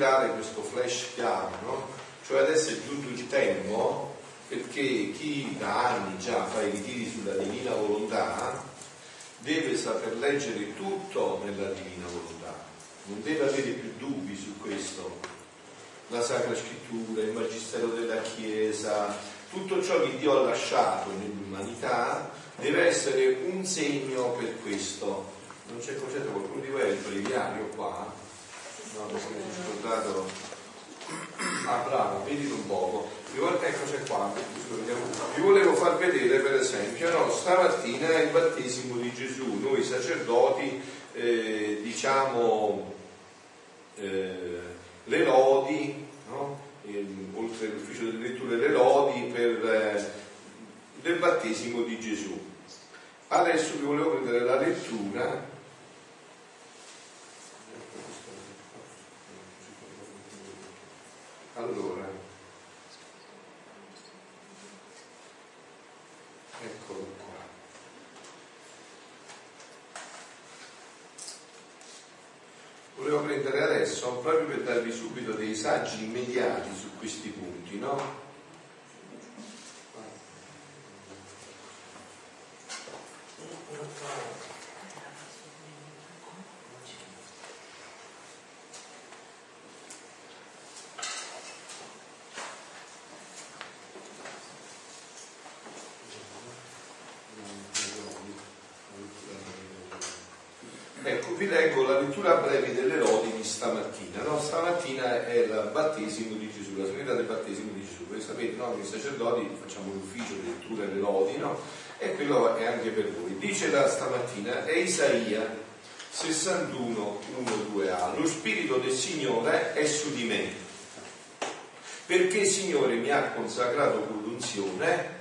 dare questo flash chiaro, no? Cioè adesso è giunto il tempo perché chi da anni già fa i ritiri sulla divina volontà deve saper leggere tutto nella divina volontà, non deve avere più dubbi su questo. La Sacra Scrittura, il Magistero della Chiesa, tutto ciò che Dio ha lasciato nell'umanità deve essere un segno per questo. Non c'è concetto qualcuno di voi è il breviario qua? No, mi sono scordato. Ah, bravo, vedete un poco. Eccoci qua. Vi volevo far vedere, per esempio, no, stamattina il battesimo di Gesù. Noi sacerdoti eh, diciamo eh, le lodi, no? oltre all'ufficio delle letture, le lodi per, eh, del battesimo di Gesù. Adesso vi volevo prendere la lettura allora eccolo qua volevo prendere adesso proprio per darvi subito dei saggi immediati su questi punti no? vi leggo la lettura breve delle lodi di stamattina. No? Stamattina è il battesimo di Gesù, la solennità del battesimo di Gesù. Voi sapete, no? Noi facciamo l'ufficio di lettura delle lodi, no? E quello è anche per voi. Dice la stamattina, è Isaia 61, 1, 2a. Lo Spirito del Signore è su di me, perché il Signore mi ha consacrato con l'unzione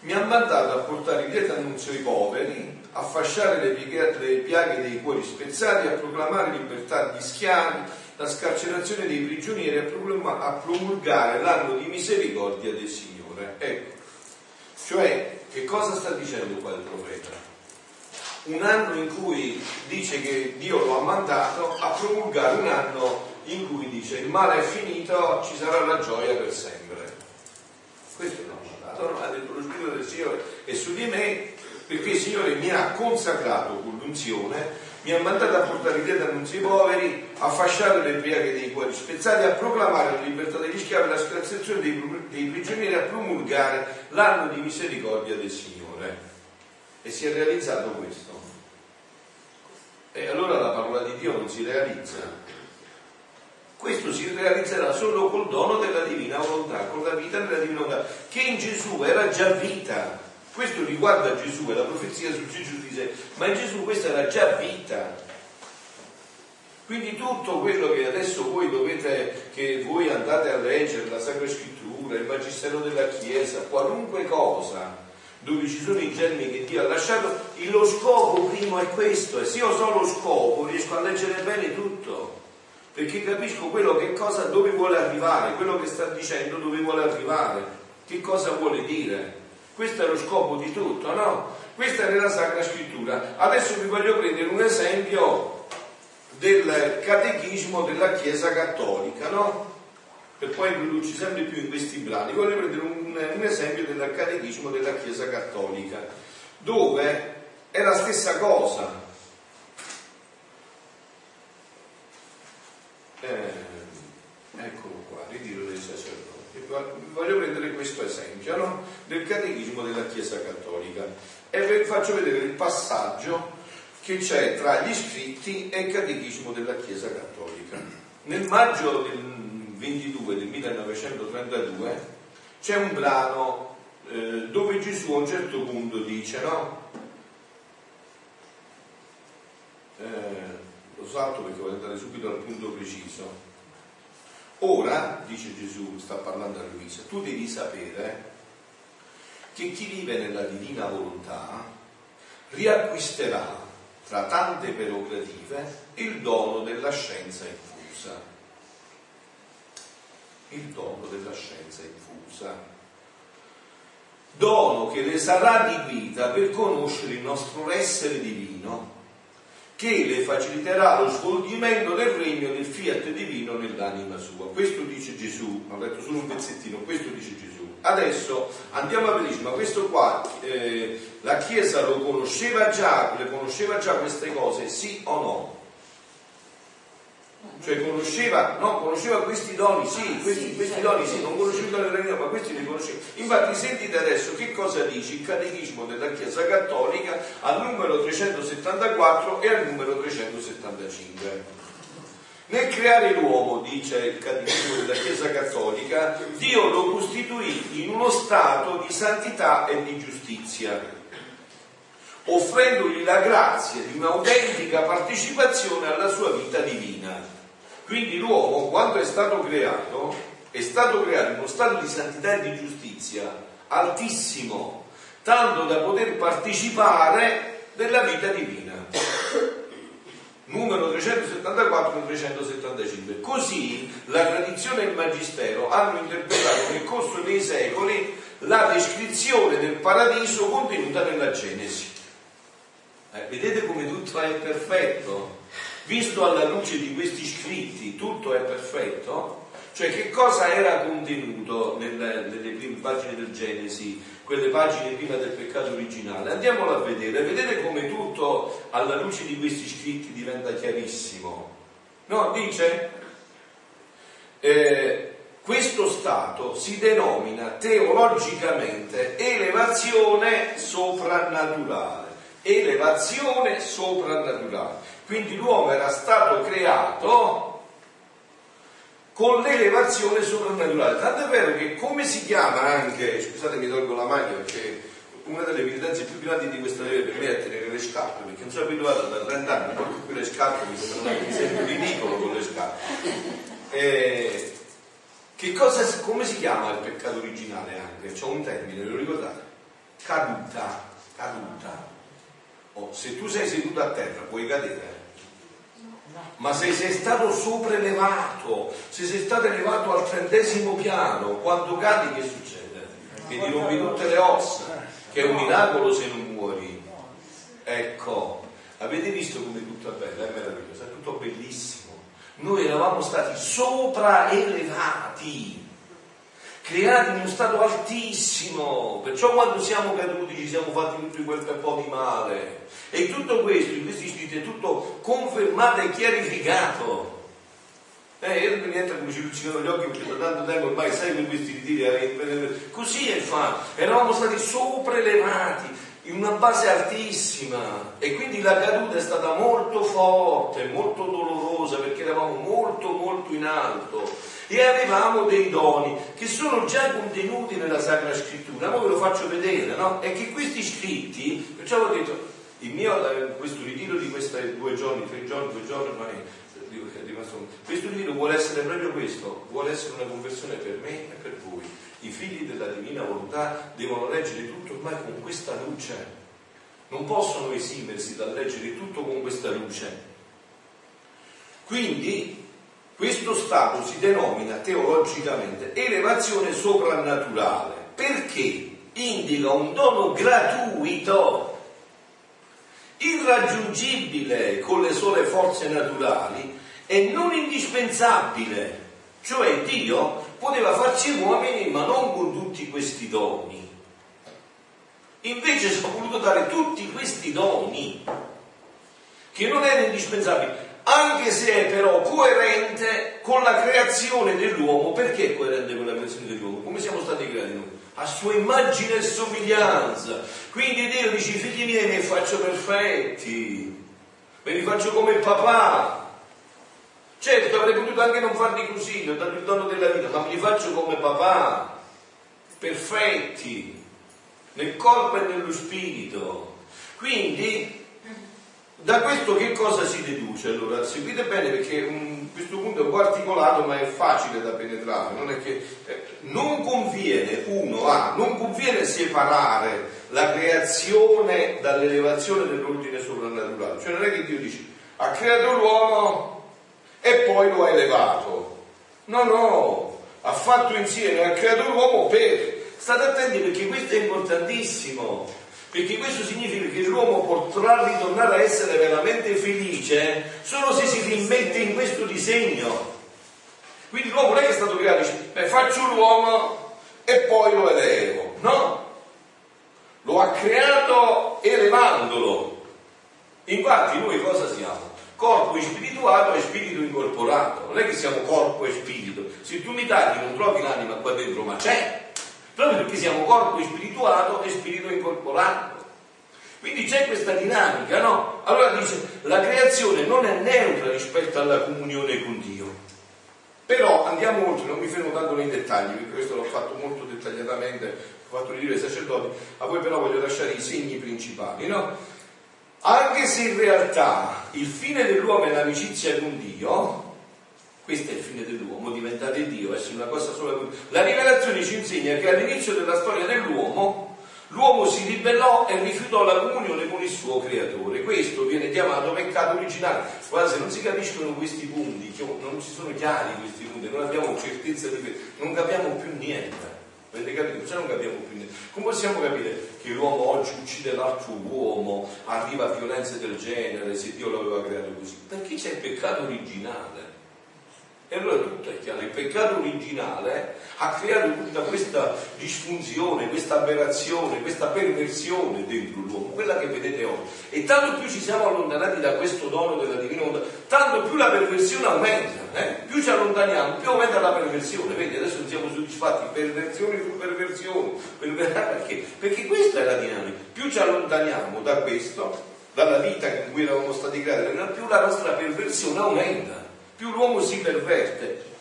mi ha mandato a portare il lieto annunzio ai poveri, a fasciare le piaghe dei cuori spezzati, a proclamare libertà agli schiavi, la scarcerazione dei prigionieri, a, promulgare l'anno di misericordia del Signore. Ecco, cioè, che cosa sta dicendo qua il profeta? Un anno in cui dice che Dio lo ha mandato a promulgare un anno in cui dice il male è finito, ci sarà la gioia per sempre. Questo no mandato, ha detto lo Spirito del Signore è su di me perché il Signore mi ha consacrato con l'unzione, mi ha mandato a portare via annunzi ai poveri, a fasciare le piaghe dei cuori spezzati, a proclamare la libertà degli schiavi, la scrazzazione dei, dei prigionieri, a promulgare l'anno di misericordia del Signore. E si è realizzato questo. E allora la parola di Dio non si realizza questo si realizzerà solo col dono della divina volontà, con la vita della divina volontà, che in Gesù era già vita. Questo riguarda Gesù, è la profezia su Gesù dice, ma in Gesù questa era già vita. Quindi tutto quello che adesso voi dovete, che voi andate a leggere, la Sacra Scrittura, il Magistero della Chiesa, qualunque cosa, dove ci sono i germi che Dio ha lasciato, lo scopo primo è questo, e se io so lo scopo riesco a leggere bene tutto perché capisco quello che cosa, dove vuole arrivare, quello che sta dicendo dove vuole arrivare, che cosa vuole dire. Questo è lo scopo di tutto, no? Questa è nella Sacra Scrittura. Adesso vi voglio prendere un esempio del catechismo della Chiesa Cattolica, no? Per poi introdurci sempre più in questi brani. Voglio prendere un, un esempio del catechismo della Chiesa Cattolica, dove è la stessa cosa, eh, eccolo qua, ritiro dei sacerdoti. Voglio prendere questo esempio no? del catechismo della Chiesa Cattolica e vi faccio vedere il passaggio che c'è tra gli scritti e il catechismo della Chiesa Cattolica. Nel maggio del 22 del 1932 c'è un brano eh, dove Gesù a un certo punto dice, no? Eh, lo salto perché voglio andare subito al punto preciso. Ora, dice Gesù, sta parlando a Luisa, tu devi sapere che chi vive nella divina volontà riacquisterà tra tante prerogative il dono della scienza infusa. Il dono della scienza infusa. Dono che le sarà di vita per conoscere il nostro essere divino che le faciliterà lo svolgimento del regno del fiat divino nell'anima sua. Questo dice Gesù, ho letto solo un pezzettino, questo dice Gesù. Adesso andiamo a vedere, ma questo qua eh, la Chiesa lo conosceva già, le conosceva già queste cose, sì o no? Cioè conosceva, no, conosceva questi doni, sì, questi, questi doni sì, non conosceva i doni della Chiesa, ma questi li conosceva. Infatti sentite adesso che cosa dice il Catechismo della Chiesa Cattolica al numero 374 e al numero 375. Nel creare l'uomo, dice il Catechismo della Chiesa Cattolica, Dio lo costituì in uno stato di santità e di giustizia, offrendogli la grazia di un'autentica partecipazione alla sua vita divina. Quindi l'uomo, quando è stato creato, è stato creato in uno stato di santità e di giustizia altissimo, tanto da poter partecipare della vita divina. Numero 374 e 375. Così la tradizione e il magistero hanno interpretato nel corso dei secoli la descrizione del paradiso contenuta nella Genesi. Eh, vedete come tutto è perfetto? Visto alla luce di questi scritti tutto è perfetto? Cioè che cosa era contenuto nelle, nelle prime pagine del Genesi, quelle pagine prima del peccato originale? Andiamolo a vedere, vedete come tutto alla luce di questi scritti diventa chiarissimo. No, dice, eh, questo stato si denomina teologicamente elevazione soprannaturale. Elevazione soprannaturale. Quindi l'uomo era stato creato con l'elevazione soprannaturale. Tanto è vero che come si chiama anche, scusate mi tolgo la maglia perché una delle evidenze più grandi di questa legge per me è tenere le scarpe, perché non sono abituato da 30 anni, non più le scarpe mi sempre ridicolo con le scarpe. Che cosa, come si chiama il peccato originale anche? C'è un termine, lo ricordate? Caduta, caduta. Oh, se tu sei seduto a terra puoi cadere ma se sei stato sopraelevato, se sei stato elevato al trentesimo piano, quando cadi che succede? Che ti rompi tutte le ossa, che è un miracolo se non muori. Ecco, avete visto come tutto è bello, è meraviglioso, è tutto bellissimo. Noi eravamo stati sopraelevati creati in uno stato altissimo, perciò quando siamo caduti ci siamo fatti tutto quel po' di male. E tutto questo, in questi scritti, è tutto confermato e chiarificato. Eh, io non mi entra come ci luccicano gli occhi perché da tanto tempo ormai sai con questi ritiri, eh, così è fatto, eravamo stati sopraelevati in una base altissima e quindi la caduta è stata molto forte, molto dolorosa perché eravamo molto molto in alto e avevamo dei doni che sono già contenuti nella Sacra Scrittura. Ora ve lo faccio vedere, no? E che questi scritti, perciò ho detto, mio, questo ritiro di questi due giorni, tre giorni, due giorni ormai, questo ritiro vuole essere proprio questo, vuole essere una conversione per me e per voi. I figli della divina volontà devono leggere tutto ormai con questa luce, non possono esimersi dal leggere tutto con questa luce. Quindi questo stato si denomina teologicamente elevazione soprannaturale perché indica un dono gratuito, irraggiungibile con le sole forze naturali e non indispensabile. Cioè Dio poteva farci uomini ma non con tutti questi doni. Invece ci ha voluto dare tutti questi doni che non erano indispensabili anche se è però coerente con la creazione dell'uomo. Perché è coerente con la creazione dell'uomo? Come siamo stati creati noi? A sua immagine e somiglianza. Quindi Dio dice, figli miei, mi faccio perfetti, me li faccio come papà. Certo, avrei potuto anche non farli così, ho dato il dono della vita, ma me li faccio come papà, perfetti, nel corpo e nello spirito. Quindi da questo che cosa si deduce? Allora, seguite bene perché um, questo punto è un po' articolato ma è facile da penetrare, non è che eh, non conviene, uno, ah, non conviene separare la creazione dall'elevazione dell'ordine soprannaturale, cioè non è che Dio dice ha creato l'uomo e poi lo ha elevato, no, no, ha fatto insieme, ha creato l'uomo per, state attenti perché questo è importantissimo, perché questo significa che l'uomo potrà ritornare a essere veramente felice solo se si rimette in questo disegno. Quindi l'uomo non è che è stato creato, dice, beh, faccio l'uomo e poi lo elevo, no? Lo ha creato elevandolo. Infatti noi cosa siamo? Corpo spirituato e spirito incorporato. Non è che siamo corpo e spirito. Se tu mi tagli non trovi l'anima qua dentro, ma c'è. Proprio perché siamo corpo spirituato e spirito incorporato. Quindi c'è questa dinamica, no? Allora dice, la creazione non è neutra rispetto alla comunione con Dio. Però andiamo oltre, non mi fermo tanto nei dettagli, perché questo l'ho fatto molto dettagliatamente, ho fatto dire ai sacerdoti, a voi però voglio lasciare i segni principali, no? Anche se in realtà il fine dell'uomo è l'amicizia con Dio, questo è il fine dell'uomo, diventare Dio, essere una cosa sola. La rivelazione ci insegna che all'inizio della storia dell'uomo l'uomo si ribellò e rifiutò la comunione con il suo creatore. Questo viene chiamato peccato originale. Guarda, se non si capiscono questi punti, non ci sono chiari questi punti, non abbiamo certezza di non capiamo più niente. Avete capito? Cioè non capiamo più niente. Come possiamo capire che l'uomo oggi uccide l'altro uomo, arriva a violenze del genere, se Dio l'aveva creato così? Perché c'è il peccato originale. E allora tutto è chiaro, il peccato originale ha creato tutta questa disfunzione, questa aberrazione, questa perversione dentro l'uomo, quella che vedete oggi. E tanto più ci siamo allontanati da questo dono della divina volontà, tanto più la perversione aumenta, eh? più ci allontaniamo, più aumenta la perversione. Vedi, adesso non siamo soddisfatti, perversione su perversione, perché? Perché questa è la dinamica. Più ci allontaniamo da questo, dalla vita in cui eravamo stati creati, più la nostra perversione aumenta più l'uomo si perverte.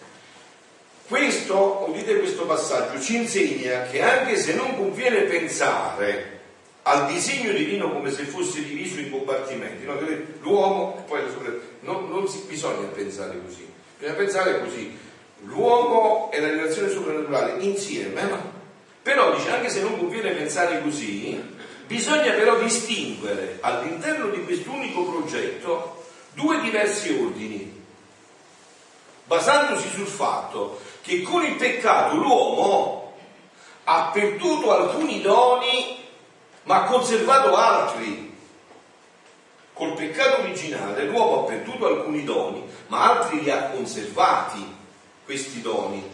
Questo, udite questo passaggio, ci insegna che anche se non conviene pensare al disegno divino come se fosse diviso in compartimenti, no? l'uomo poi la non, non si, bisogna pensare così, bisogna pensare così, l'uomo e la relazione soprannaturale insieme, no? però dice anche se non conviene pensare così, bisogna però distinguere all'interno di quest'unico progetto due diversi ordini basandosi sul fatto che con il peccato l'uomo ha perduto alcuni doni ma ha conservato altri. Col peccato originale l'uomo ha perduto alcuni doni ma altri li ha conservati questi doni.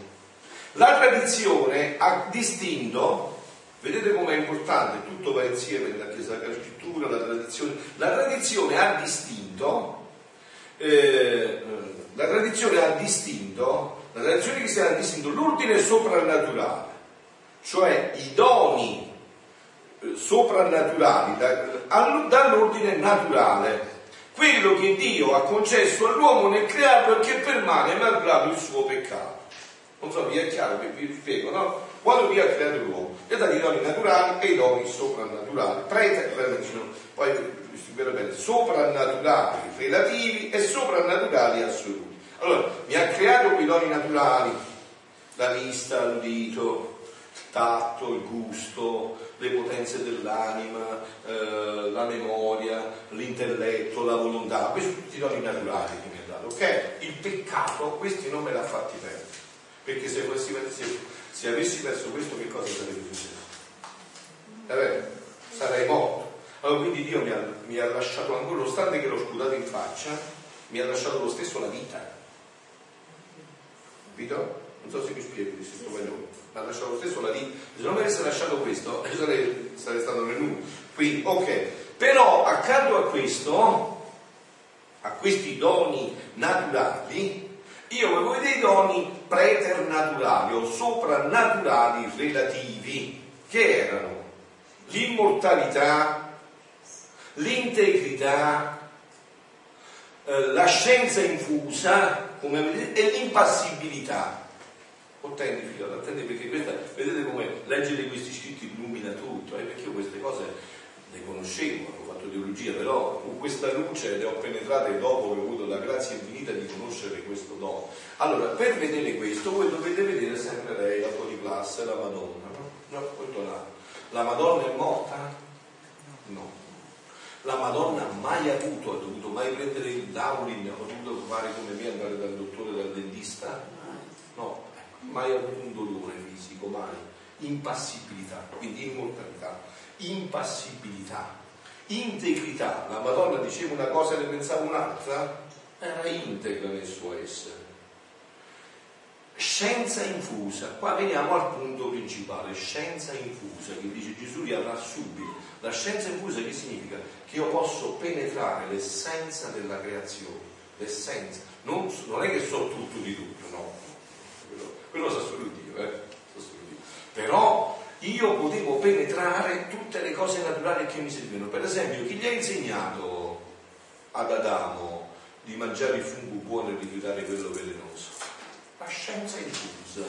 La tradizione ha distinto, vedete com'è importante, tutto va insieme nella Chiesa della Scrittura, la tradizione, la tradizione ha distinto eh, la tradizione ha distinto, la tradizione cristiana ha distinto l'ordine soprannaturale, cioè i doni eh, soprannaturali da, dall'ordine naturale, quello che Dio ha concesso all'uomo nel crearlo e che permane malgrado il suo peccato. Non so, vi è chiaro che vi spiego, no? Quando Dio ha creato l'uomo, gli ha dato i doni naturali e i doni soprannaturali. Prete, poi spiegherò bene, soprannaturali relativi e soprannaturali assoluti. Allora, mi ha creato quei doni naturali, la vista, l'udito, il tatto, il gusto, le potenze dell'anima, eh, la memoria, l'intelletto, la volontà, questi sono tutti i doni naturali che mi ha dato, ok? Il peccato, questi non me l'ha fatti perdere, perché se, se, se avessi perso questo che cosa sarebbe successo? È vero? Sarei morto. Allora quindi Dio mi ha, mi ha lasciato, nonostante che l'ho sputato in faccia, mi ha lasciato lo stesso la vita. Capito? Non so se mi spiego questo cognome. Mi ha lasciato lo stesso la vita. Se non mi avesse lasciato questo, sarei, sarei stato nel nulla. Quindi, ok. Però accanto a questo, a questi doni naturali, io avevo dei doni preternaturali o soprannaturali relativi, che erano l'immortalità, l'integrità, eh, la scienza infusa, come e l'impassibilità. Attenti figlio, attenti perché questa, vedete come leggere questi scritti illumina tutto, eh, perché io queste cose le conoscevo, ho fatto teologia, però con questa luce le ho penetrate dopo che ho avuto la grazia infinita di conoscere questo dono. Allora, per vedere questo, voi dovete vedere sempre lei, la classe, la Madonna, no? No, questo là. La Madonna è morta? No la Madonna mai avuto, ha dovuto mai prendere il Daulin, ha dovuto fare come me andare dal dottore, dal dentista? No, mai avuto un dolore fisico, mai. impassibilità, quindi immortalità, impassibilità, integrità. La Madonna diceva una cosa e ne pensava un'altra, era integra nel suo essere. Scienza infusa, qua veniamo al punto principale, scienza infusa, che dice Gesù li avrà subito. La scienza infusa che significa? Che io posso penetrare l'essenza della creazione, l'essenza. Non, non è che so tutto di tutto, no. Quello, quello sa solo Dio, eh? Però io potevo penetrare tutte le cose naturali che mi servivano. Per esempio, chi gli ha insegnato ad Adamo di mangiare il fungo buono e rifiutare quello velenoso? La scienza infusa.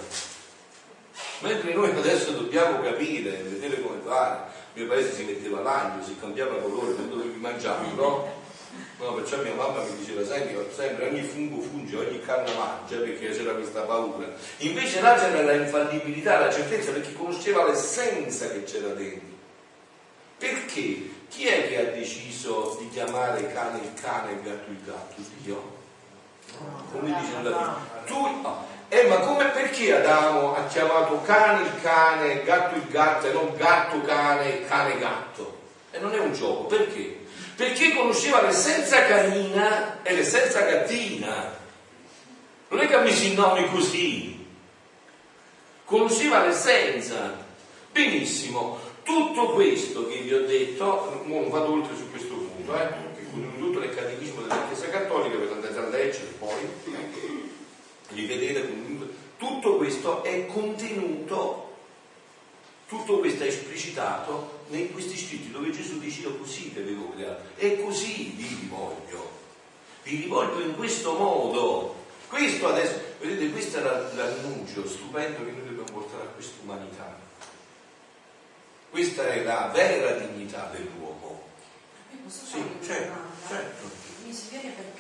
Mentre noi adesso dobbiamo capire, vedere come fare. Il mio paese si metteva l'agno, si cambiava colore, non dovevi mangiarlo, no? No, perciò mia mamma mi diceva sempre, sempre ogni fungo funge, ogni canna mangia, perché c'era questa paura. Invece là c'era la infallibilità, la certezza, perché conosceva l'essenza che c'era dentro. Perché? Chi è che ha deciso di chiamare cane il cane e gatto il gatto? Dio? Come dice in latino? Tu, oh, eh, ma come perché Adamo ha chiamato cane il cane, gatto il gatto e non gatto cane cane gatto? E non è un gioco, perché? perché conosceva l'essenza canina e l'essenza gattina. Non è che ha messo i nomi così, conosceva l'essenza. Benissimo, tutto questo che vi ho detto, non vado oltre su questo punto, eh, che tutto nel catechismo della Chiesa Cattolica, per andare a leggere poi, vedete comunque, tutto questo è contenuto tutto questo è esplicitato in questi scritti dove Gesù dice io così vi avevo creato e così vi rivoglio. Vi rivoglio in questo modo. Questo adesso, vedete, questo era l'annuncio stupendo che noi dobbiamo portare a questa umanità. Questa è la vera dignità dell'uomo. Sì, certo, certo. Mi si viene per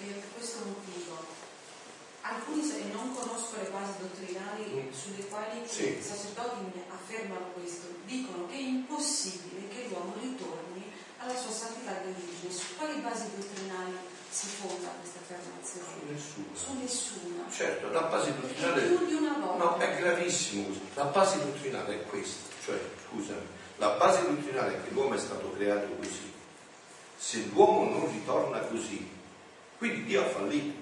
alcuni se non conosco le basi dottrinali mm. sulle quali sì. i sacerdoti affermano questo, dicono che è impossibile che l'uomo ritorni alla sua santità di origine. Su quali basi dottrinali si fonda questa affermazione? Su nessuna. Su nessuna. Certo, la base dottrinale. Più di una volta. No, è gravissimo. La base dottrinale è questa, cioè, scusami, la base dottrinale è che l'uomo è stato creato così. Se l'uomo non ritorna così, quindi Dio ha fallito.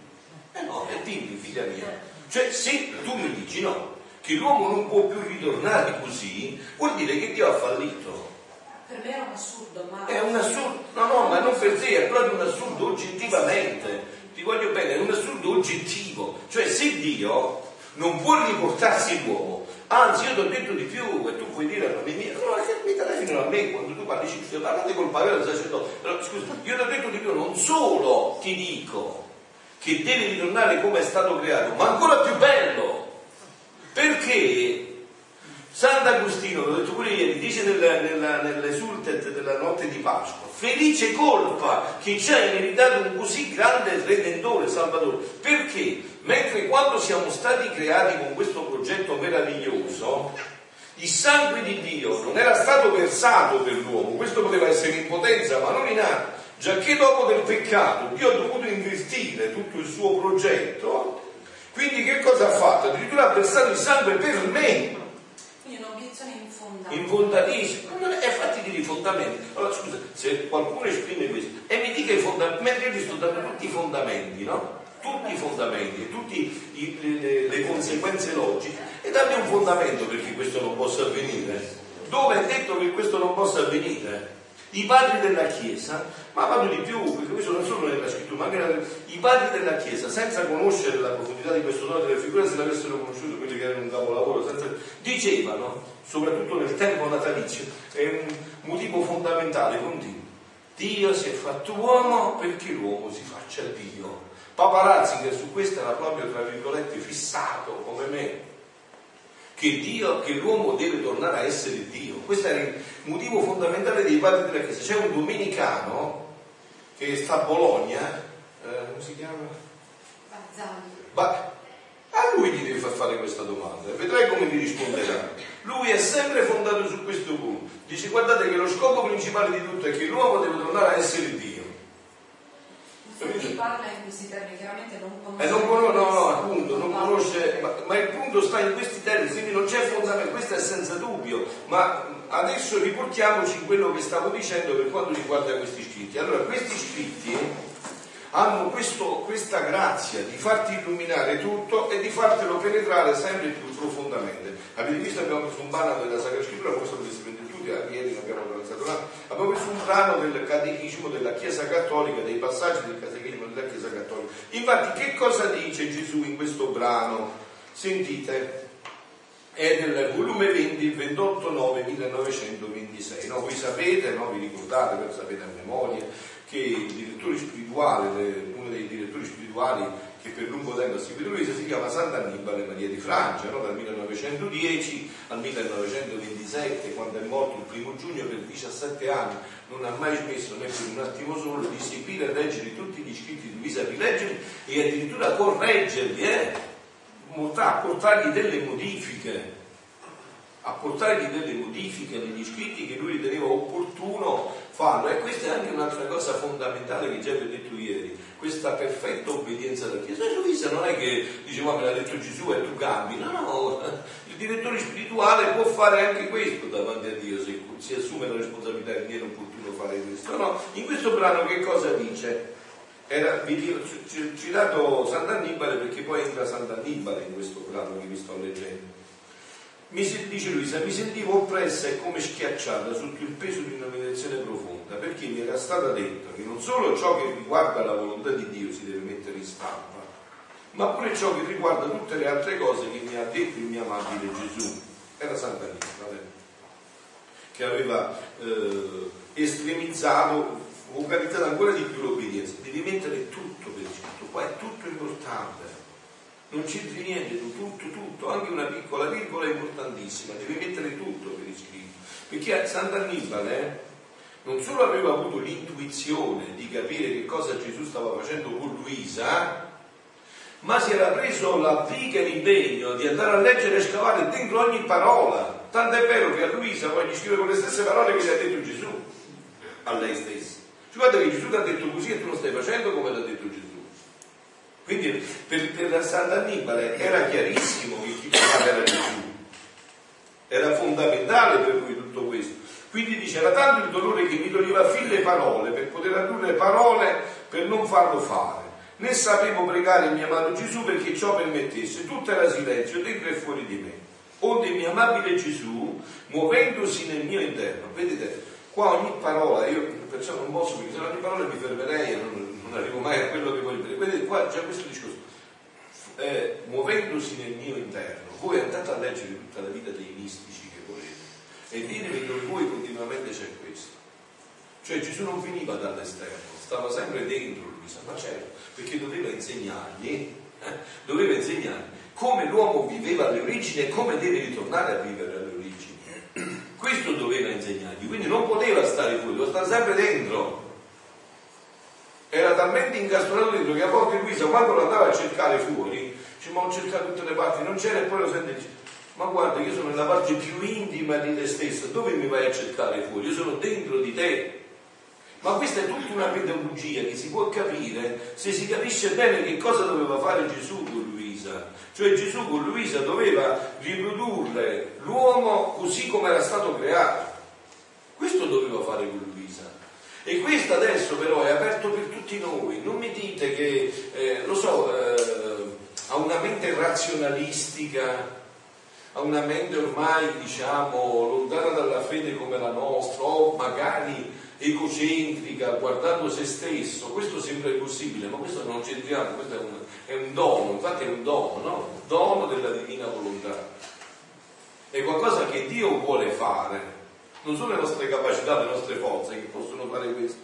Eh no, e dimmi, figlia mia. Cioè, se tu mi dici no, che l'uomo non può più ritornare così, vuol dire che Dio ha fallito. Per me è un assurdo, ma... È un assurdo, no, no, ma non per te, è proprio un assurdo oggettivamente. Ti voglio bene, è un assurdo oggettivo. Cioè, se Dio non può riportarsi l'uomo, anzi io ti ho detto di più, e tu puoi dire a me mia, no, che mi telefonano a me quando tu parli, parlate col padre del sacerdote, però scusa, io ti ho detto di più, non solo ti dico che deve ritornare come è stato creato, ma ancora più bello, perché Sant'Agostino, l'ho detto pure ieri, dice nel, nella, nell'esultet della notte di Pasqua, felice colpa che ci ha ereditato un così grande Redentore, Salvatore, perché? Mentre quando siamo stati creati con questo progetto meraviglioso, il sangue di Dio non era stato versato per l'uomo, questo poteva essere in potenza, ma non in atto già che dopo del peccato Dio ha dovuto invertire tutto il suo progetto, quindi che cosa ha fatto? Addirittura ha versato il sangue per me. Quindi un'obiezione infondata. Infondatissima, è fatti di fondamenti. Allora scusa, se qualcuno esprime questo, e mi dica i fondamenti, mentre io gli sto dando tutti i fondamenti, no? Tutti i fondamenti tutte le, le conseguenze logiche, e dammi un fondamento perché questo non possa avvenire. Dove è detto che questo non possa avvenire? I padri della Chiesa, ma vado di più, perché questo non solo nella scrittura, ma anche i padri della Chiesa, senza conoscere la profondità di questo dono delle figure, se l'avessero conosciuto quelli che erano un capolavoro, senza... dicevano, soprattutto nel tempo natalizio, è un motivo fondamentale, continuo. Dio si è fatto uomo perché l'uomo si faccia Dio. Papa Ratzinger su questo era proprio, tra virgolette, fissato come me, che, Dio, che l'uomo deve tornare a essere Dio. Questo era il motivo fondamentale dei padri della Chiesa. C'è un domenicano che sta a Bologna, eh, come si chiama? Bazzani. Ba- a lui gli devi far fare questa domanda vedrai come ti risponderà. Lui è sempre fondato su questo punto. Dice guardate che lo scopo principale di tutto è che l'uomo deve tornare a essere Dio. Infatti parla in questi termini, chiaramente non conosce. Eh, non conosce, no, no, appunto, non conosce ma, ma, il punto sta in questi termini, quindi non c'è fondamento, questo è senza dubbio, ma adesso riportiamoci in quello che stavo dicendo per quanto riguarda questi scritti. Allora, questi scritti hanno questo, questa grazia di farti illuminare tutto e di fartelo penetrare sempre più profondamente. Avete visto, abbiamo preso un brano della Sacra Scrittura, questo lo eh, ieri abbiamo organizzato un abbiamo preso un brano del catechismo della Chiesa Cattolica, dei passaggi del catechismo della Chiesa Cattolica. Infatti, che cosa dice Gesù in questo brano? Sentite, è del volume 20, il 28 9 1926. No, voi sapete, no? vi ricordate, lo sapete a memoria, che il direttore spirituale, uno dei direttori spirituali che per lungo tempo ha seguito Luisa si chiama Sant'Annibale Maria di Francia, no? dal 1910 al 1927, quando è morto il primo giugno per 17 anni, non ha mai smesso neppure un attimo solo di seguire e leggere tutti gli scritti di Luisa, rileggerli e addirittura correggerli, eh? apportargli delle modifiche apportargli delle modifiche negli scritti che lui riteneva opportuno farlo. E questa è anche un'altra cosa fondamentale che già vi ho detto ieri questa perfetta obbedienza alla Chiesa. E Luisa non è che diceva me l'ha detto Gesù e tu cambi no no il direttore spirituale può fare anche questo davanti a Dio se si assume la responsabilità che viene opportuno fare questo. No in questo brano che cosa dice? Era, vi ho citato Sant'Annibale perché poi entra Sant'Annibale in questo brano che vi sto leggendo mi, dice Luisa, mi sentivo oppressa e come schiacciata sotto il peso di una meditazione profonda, perché mi era stato detto che non solo ciò che riguarda la volontà di Dio si deve mettere in stampa, ma pure ciò che riguarda tutte le altre cose che mi ha detto il mio amabile Gesù. Era Santa Rita, che aveva eh, estremizzato, focalizzato ancora di più l'obbedienza. Devi mettere tutto per iscritto, qua è tutto importante non c'entri niente tu, tutto, tutto, anche una piccola virgola è importantissima, devi mettere tutto per iscritto. Perché Sant'Annibale eh, non solo aveva avuto l'intuizione di capire che cosa Gesù stava facendo con Luisa, ma si era preso la briga e l'impegno di andare a leggere e scavare dentro ogni parola. Tanto è vero che a Luisa poi gli scrive con le stesse parole che gli ha detto Gesù a lei stessa. Cioè, guarda che Gesù ti ha detto così e tu lo stai facendo come ti ha detto. Quindi per, per Sant'Annibale era chiarissimo che chi parlava era Gesù. Era fondamentale per lui tutto questo. Quindi dice, era tanto il dolore che mi toglieva fin le parole per poter addurre parole per non farlo fare. Né sapevo pregare il mio amato Gesù perché ciò permettesse. Tutto era silenzio dentro e fuori di me. Onde il mio amabile Gesù, muovendosi nel mio interno, vedete, qua ogni parola, io perciò non posso, perché se ogni parola mi fermerei e non, non arrivo mai a quello che voglio dire. Vedete, qua c'è questo discorso. Eh, muovendosi nel mio interno, voi andate a leggere tutta la vita dei mistici che volete e ditemi dove voi continuamente c'è questo. Cioè Gesù non finiva dall'esterno, stava sempre dentro Luisa, ma certo, perché doveva insegnargli, eh, doveva insegnargli come l'uomo viveva alle origini e come deve ritornare a vivere alle origini. Questo doveva insegnargli, quindi non poteva stare fuori, doveva stare sempre dentro era talmente incastonato dentro che a volte Luisa quando lo andava a cercare fuori, dice ma ho cercato tutte le parti, non c'era e poi lo sente dice ma guarda io sono nella parte più intima di te stessa, dove mi vai a cercare fuori? Io sono dentro di te. Ma questa è tutta una pedagogia che si può capire se si capisce bene che cosa doveva fare Gesù con Luisa. Cioè Gesù con Luisa doveva riprodurre l'uomo così come era stato creato. Questo doveva fare con Luisa. E questo adesso però è aperto per tutti noi. Non mi dite che, eh, lo so, eh, una mente razionalistica, ha una mente ormai, diciamo, lontana dalla fede come la nostra, o magari egocentrica, guardando se stesso. Questo sembra impossibile, ma questo non c'entriamo, questo è un, è un dono, infatti è un dono, no? Dono della divina volontà. È qualcosa che Dio vuole fare non sono le nostre capacità, le nostre forze che possono fare questo.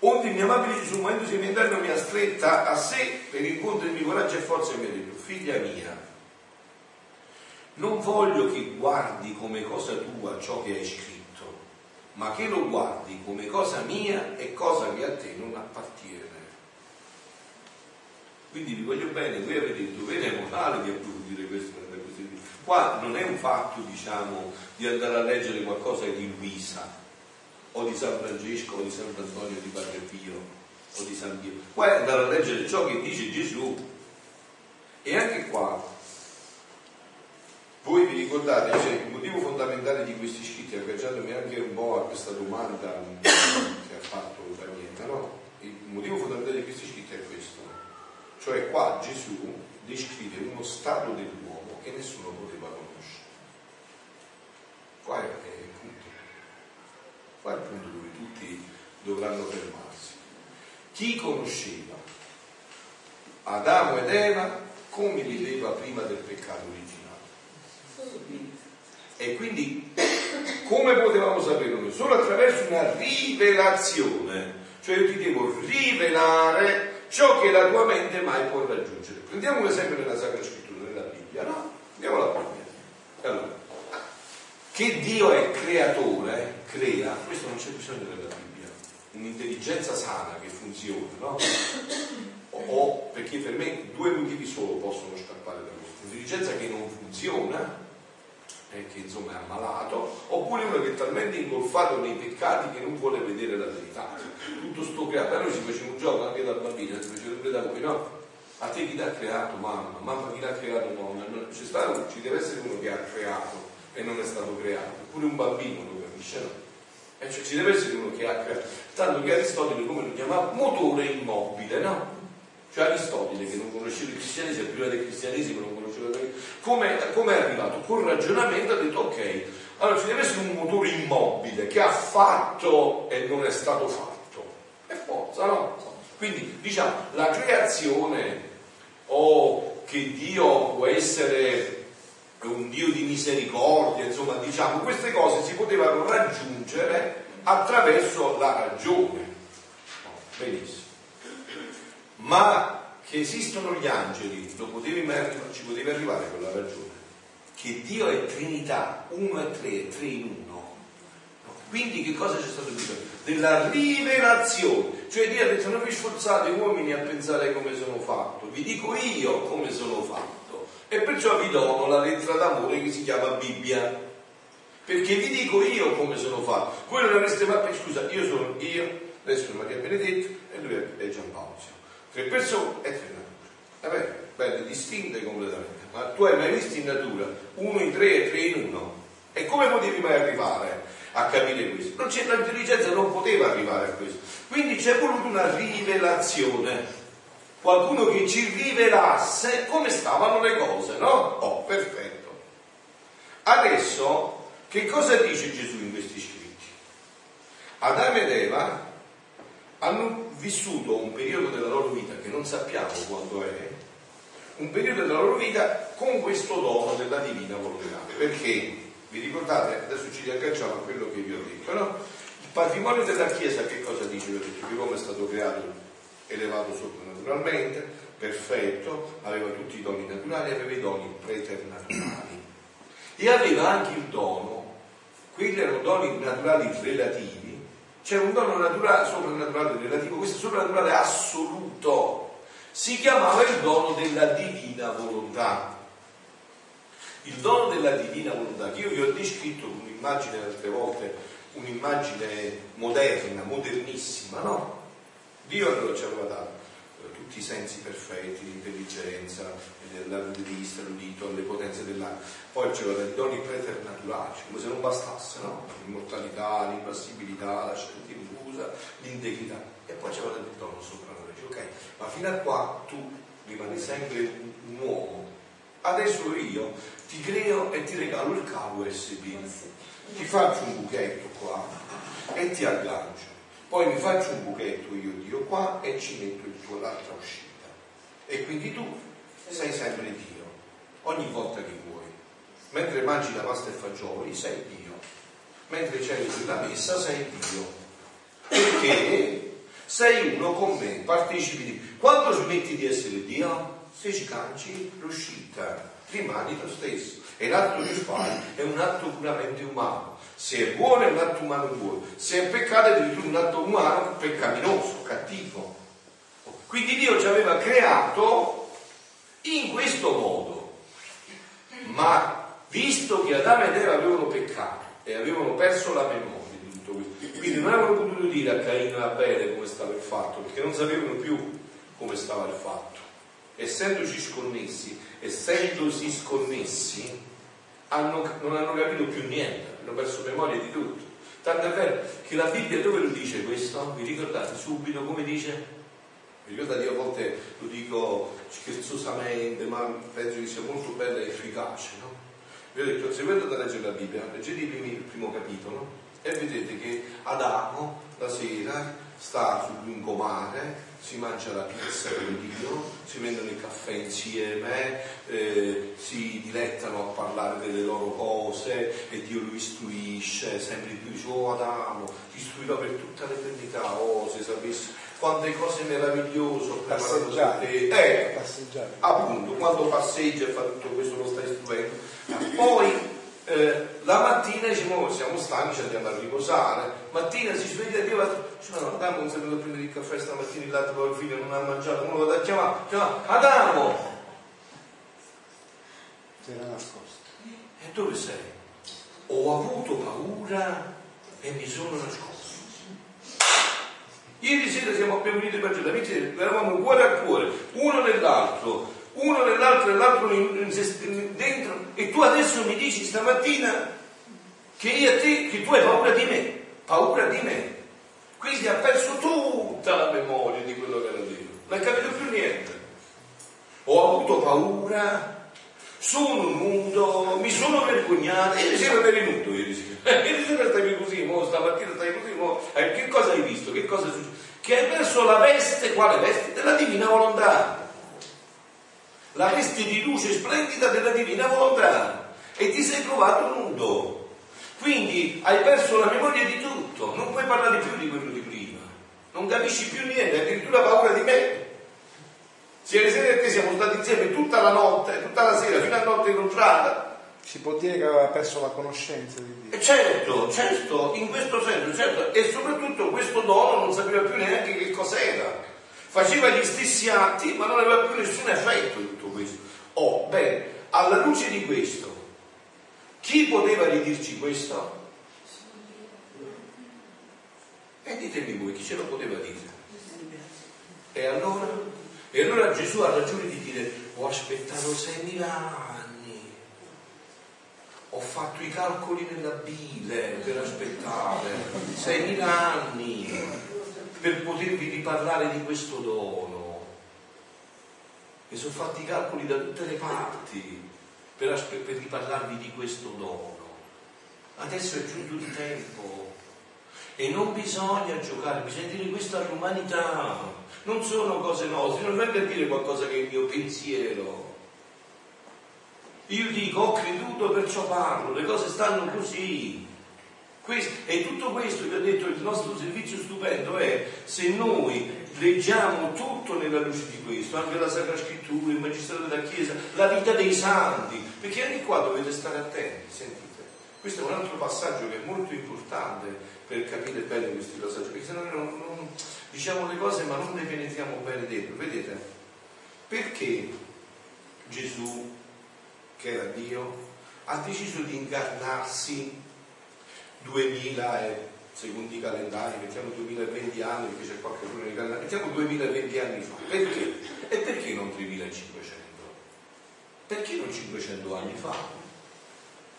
Onde il mio amabile Gesù, muovendosi in interno, mi ha stretta a sé per incontrarmi coraggio e forza e mi ha detto, figlia mia, non voglio che guardi come cosa tua ciò che hai scritto, ma che lo guardi come cosa mia e cosa che a te non appartiene. Quindi vi voglio bene, voi avete il dovere morale di applaudire questo Qua non è un fatto, diciamo, di andare a leggere qualcosa di Luisa, o di San Francesco, o di Sant'Antonio, di Padre Pio, o di San Dio. Qua è andare a leggere ciò che dice Gesù. E anche qua Voi vi ricordate, cioè, il motivo fondamentale di questi scritti, agganciandomi anche un po' a questa domanda che ha fatto Daniela, no? Il motivo fondamentale di questi scritti è questo. Cioè qua Gesù descrive uno stato dell'uomo che nessuno conoscere. Qua è il punto. Qua è il punto dove tutti dovranno fermarsi. Chi conosceva Adamo ed Eva come viveva prima del peccato originale? E quindi come potevamo saperlo noi? Solo attraverso una rivelazione, cioè io ti devo rivelare ciò che la tua mente mai può raggiungere. Prendiamo un esempio nella Sacra Scrittura, nella Bibbia, no? Andiamo alla Bibbia. Allora, che Dio è creatore, crea, questo non c'è bisogno della Bibbia, un'intelligenza sana che funziona, no? O, o perché per me due motivi solo possono scappare da questo, un'intelligenza che non funziona eh, che insomma è ammalato, oppure uno che è talmente ingolfato nei peccati che non vuole vedere la verità. Tutto sto creato, noi ci faceva un gioco anche da bambino, si faceva sempre da voi, no? A te chi l'ha creato, mamma? Mamma chi l'ha creato, nonna? C'è stato, ci deve essere uno che ha creato e non è stato creato, eppure un bambino lo capisce, no? E cioè ci deve essere uno che ha creato. Tanto che Aristotele come lo chiamava motore immobile, no? Cioè Aristotele che non conosceva il cristianesimo, prima del cristianesimo non conosceva come, come è arrivato? Col ragionamento ha detto ok, allora ci deve essere un motore immobile che ha fatto e non è stato fatto. E forza, no? Quindi diciamo la creazione o che Dio può essere un Dio di misericordia, insomma diciamo queste cose si potevano raggiungere attraverso la ragione. benissimo ma che esistono gli angeli, potevi ci potevi arrivare con la ragione, che Dio è Trinità, uno e tre, tre in uno. Quindi che cosa c'è stato bisogno? Della rivelazione, cioè Dio ha detto non vi sforzate uomini a pensare come sono fatto, vi dico io come sono fatto e perciò vi dono la lettera d'amore che si chiama Bibbia, perché vi dico io come sono fatto. Voi non avreste mai, scusa, io sono io, adesso sono Maria Benedetto e lui è Giampaolo tre persone e tre nature. Vabbè, belle, distinte completamente. Ma tu hai mai visto in natura uno in tre e tre in uno? E come potevi mai arrivare a capire questo? Non c'è, l'intelligenza non poteva arrivare a questo. Quindi c'è voluto una rivelazione. Qualcuno che ci rivelasse come stavano le cose, no? Oh, perfetto. Adesso, che cosa dice Gesù in questi scritti? Adamo ed Eva hanno vissuto un periodo della loro vita che non sappiamo quando è, un periodo della loro vita con questo dono della divina volontà. Perché, vi ricordate, adesso ci riagganciamo a quello che vi ho detto, no? Il patrimonio della Chiesa che cosa dice? Vi ho detto che l'uomo è stato creato elevato soprannaturalmente, perfetto, aveva tutti i doni naturali, aveva i doni preternaturali. E aveva anche il dono, quelli erano doni naturali relativi, c'è un dono naturale, soprannaturale relativo, questo soprannaturale assoluto. Si chiamava il dono della divina volontà. Il dono della divina volontà, che io vi ho descritto con un'immagine altre volte, un'immagine moderna, modernissima, no? Dio ci aveva dato tutti i sensi perfetti, l'intelligenza, la vista, l'udito, le potenze dell'anima. Poi c'erano dei doni preternaturali, come se non bastasse, no? L'immortalità, l'impassibilità, la scienza infusa, l'integrità. E poi c'era del dono soprannaturale. Ok, ma fino a qua tu rimani sempre un, un uomo. Adesso io ti creo e ti regalo il cavo USB. Ti faccio un buchetto qua e ti aggancio poi mi faccio un buchetto io Dio qua e ci metto il tuo l'altra uscita. E quindi tu sei sempre Dio, ogni volta che vuoi. Mentre mangi la pasta e fagioli sei Dio. Mentre c'è la messa sei Dio. Perché sei uno con me, partecipi di... Quando smetti di essere Dio, se scanci l'uscita, rimani lo stesso. E l'atto che fai è un atto puramente umano se è buono è un atto umano buono, se è peccato è addirittura un atto umano peccaminoso, cattivo. Quindi Dio ci aveva creato in questo modo, ma visto che Adamo ed Eva avevano peccato e avevano perso la memoria di tutto questo, quindi non avevano potuto dire a Caino e Abele come stava il fatto, perché non sapevano più come stava il fatto. Essendoci sconnessi, essendosi sconnessi, hanno, non hanno capito più niente, hanno perso memoria di tutto. Tanto è vero che la Bibbia dove lo dice questo? Vi ricordate subito come dice? Vi ricordate, io a volte lo dico scherzosamente, ma penso che sia molto bella e efficace, no? Vi ho detto, se voi andate a leggere la Bibbia, leggete il primo capitolo e vedete che Adamo la sera sta sul lungomare, si mangia la pizza con Dio, si vendono il caffè insieme, eh, si dilettano a parlare delle loro cose e Dio lo istruisce, sempre più dice, oh Adamo, ti istruirò per tutta l'eternità, oh se sapessi quante cose meravigliose ho preparato per te. Eh, passeggiare. appunto, quando passeggia e fa tutto questo lo sta istruendo. Poi eh, la mattina diciamo siamo stanchi, ci andiamo a riposare, mattina si sveglia e Dio va, dice ma non Adamo non è venuto a prendere il caffè stamattina, il latte il figlio non ha mangiato, non lo vado a chiamare, chiama Adamo! Si era nascosto. E dove sei? Ho avuto paura e mi sono nascosto. Ieri sera siamo abbiamo finito per giornata, eravamo cuore a cuore, uno nell'altro, uno nell'altro e l'altro dentro e tu adesso mi dici stamattina che io a te, che tu hai paura di me, paura di me. Quindi ha perso tutta la memoria di quello che era Dio, non hai capito più niente. Ho avuto paura, sono nudo, mi sono vergognato, ieri sera eri nudo, ieri sera, ieri sera stavi così, mo, stamattina stai così, mo, che cosa hai visto? Che cosa è successo? Che hai perso la veste, quale veste? Della divina volontà la veste di luce splendida della divina volontà e ti sei trovato nudo. Quindi hai perso la memoria di tutto, non puoi parlare più di quello di prima, non capisci più niente, addirittura paura di me. Se ieri sera te siamo stati insieme tutta la notte, tutta la sera, fino a notte incontrata. Si può dire che aveva perso la conoscenza di Dio. E certo, certo, in questo senso, certo, e soprattutto questo dono non sapeva più neanche che cos'era faceva gli stessi atti ma non aveva più nessun effetto tutto questo. Oh, bene, alla luce di questo, chi poteva ridirci questo? E ditemi voi, chi ce lo poteva dire? E allora? E allora Gesù ha ragione di dire, ho aspettato 6.000 anni, ho fatto i calcoli nella bile per aspettare 6.000 anni per potervi riparlare di questo dono. Mi sono fatti i calcoli da tutte le parti per, per riparlarvi di questo dono. Adesso è giunto il tempo e non bisogna giocare, bisogna dire questo all'umanità. Non sono cose nostre, non venga a dire qualcosa che è il mio pensiero. Io dico, ho creduto, perciò parlo, le cose stanno così. E tutto questo, vi ho detto, il nostro servizio stupendo è se noi leggiamo tutto nella luce di questo, anche la Sacra Scrittura, il Magistero della Chiesa, la vita dei santi, perché anche qua dovete stare attenti, sentite. Questo è un altro passaggio che è molto importante per capire bene questi passaggi, perché se no non, non, diciamo le cose ma non ne penetriamo bene dentro. Vedete? Perché Gesù, che era Dio, ha deciso di incarnarsi 2000 e secondo i calendari, mettiamo 2020 anni perché c'è qualche giorno di calendario, mettiamo 2020 anni fa. Perché? E perché non 3500? Perché non 500 anni fa?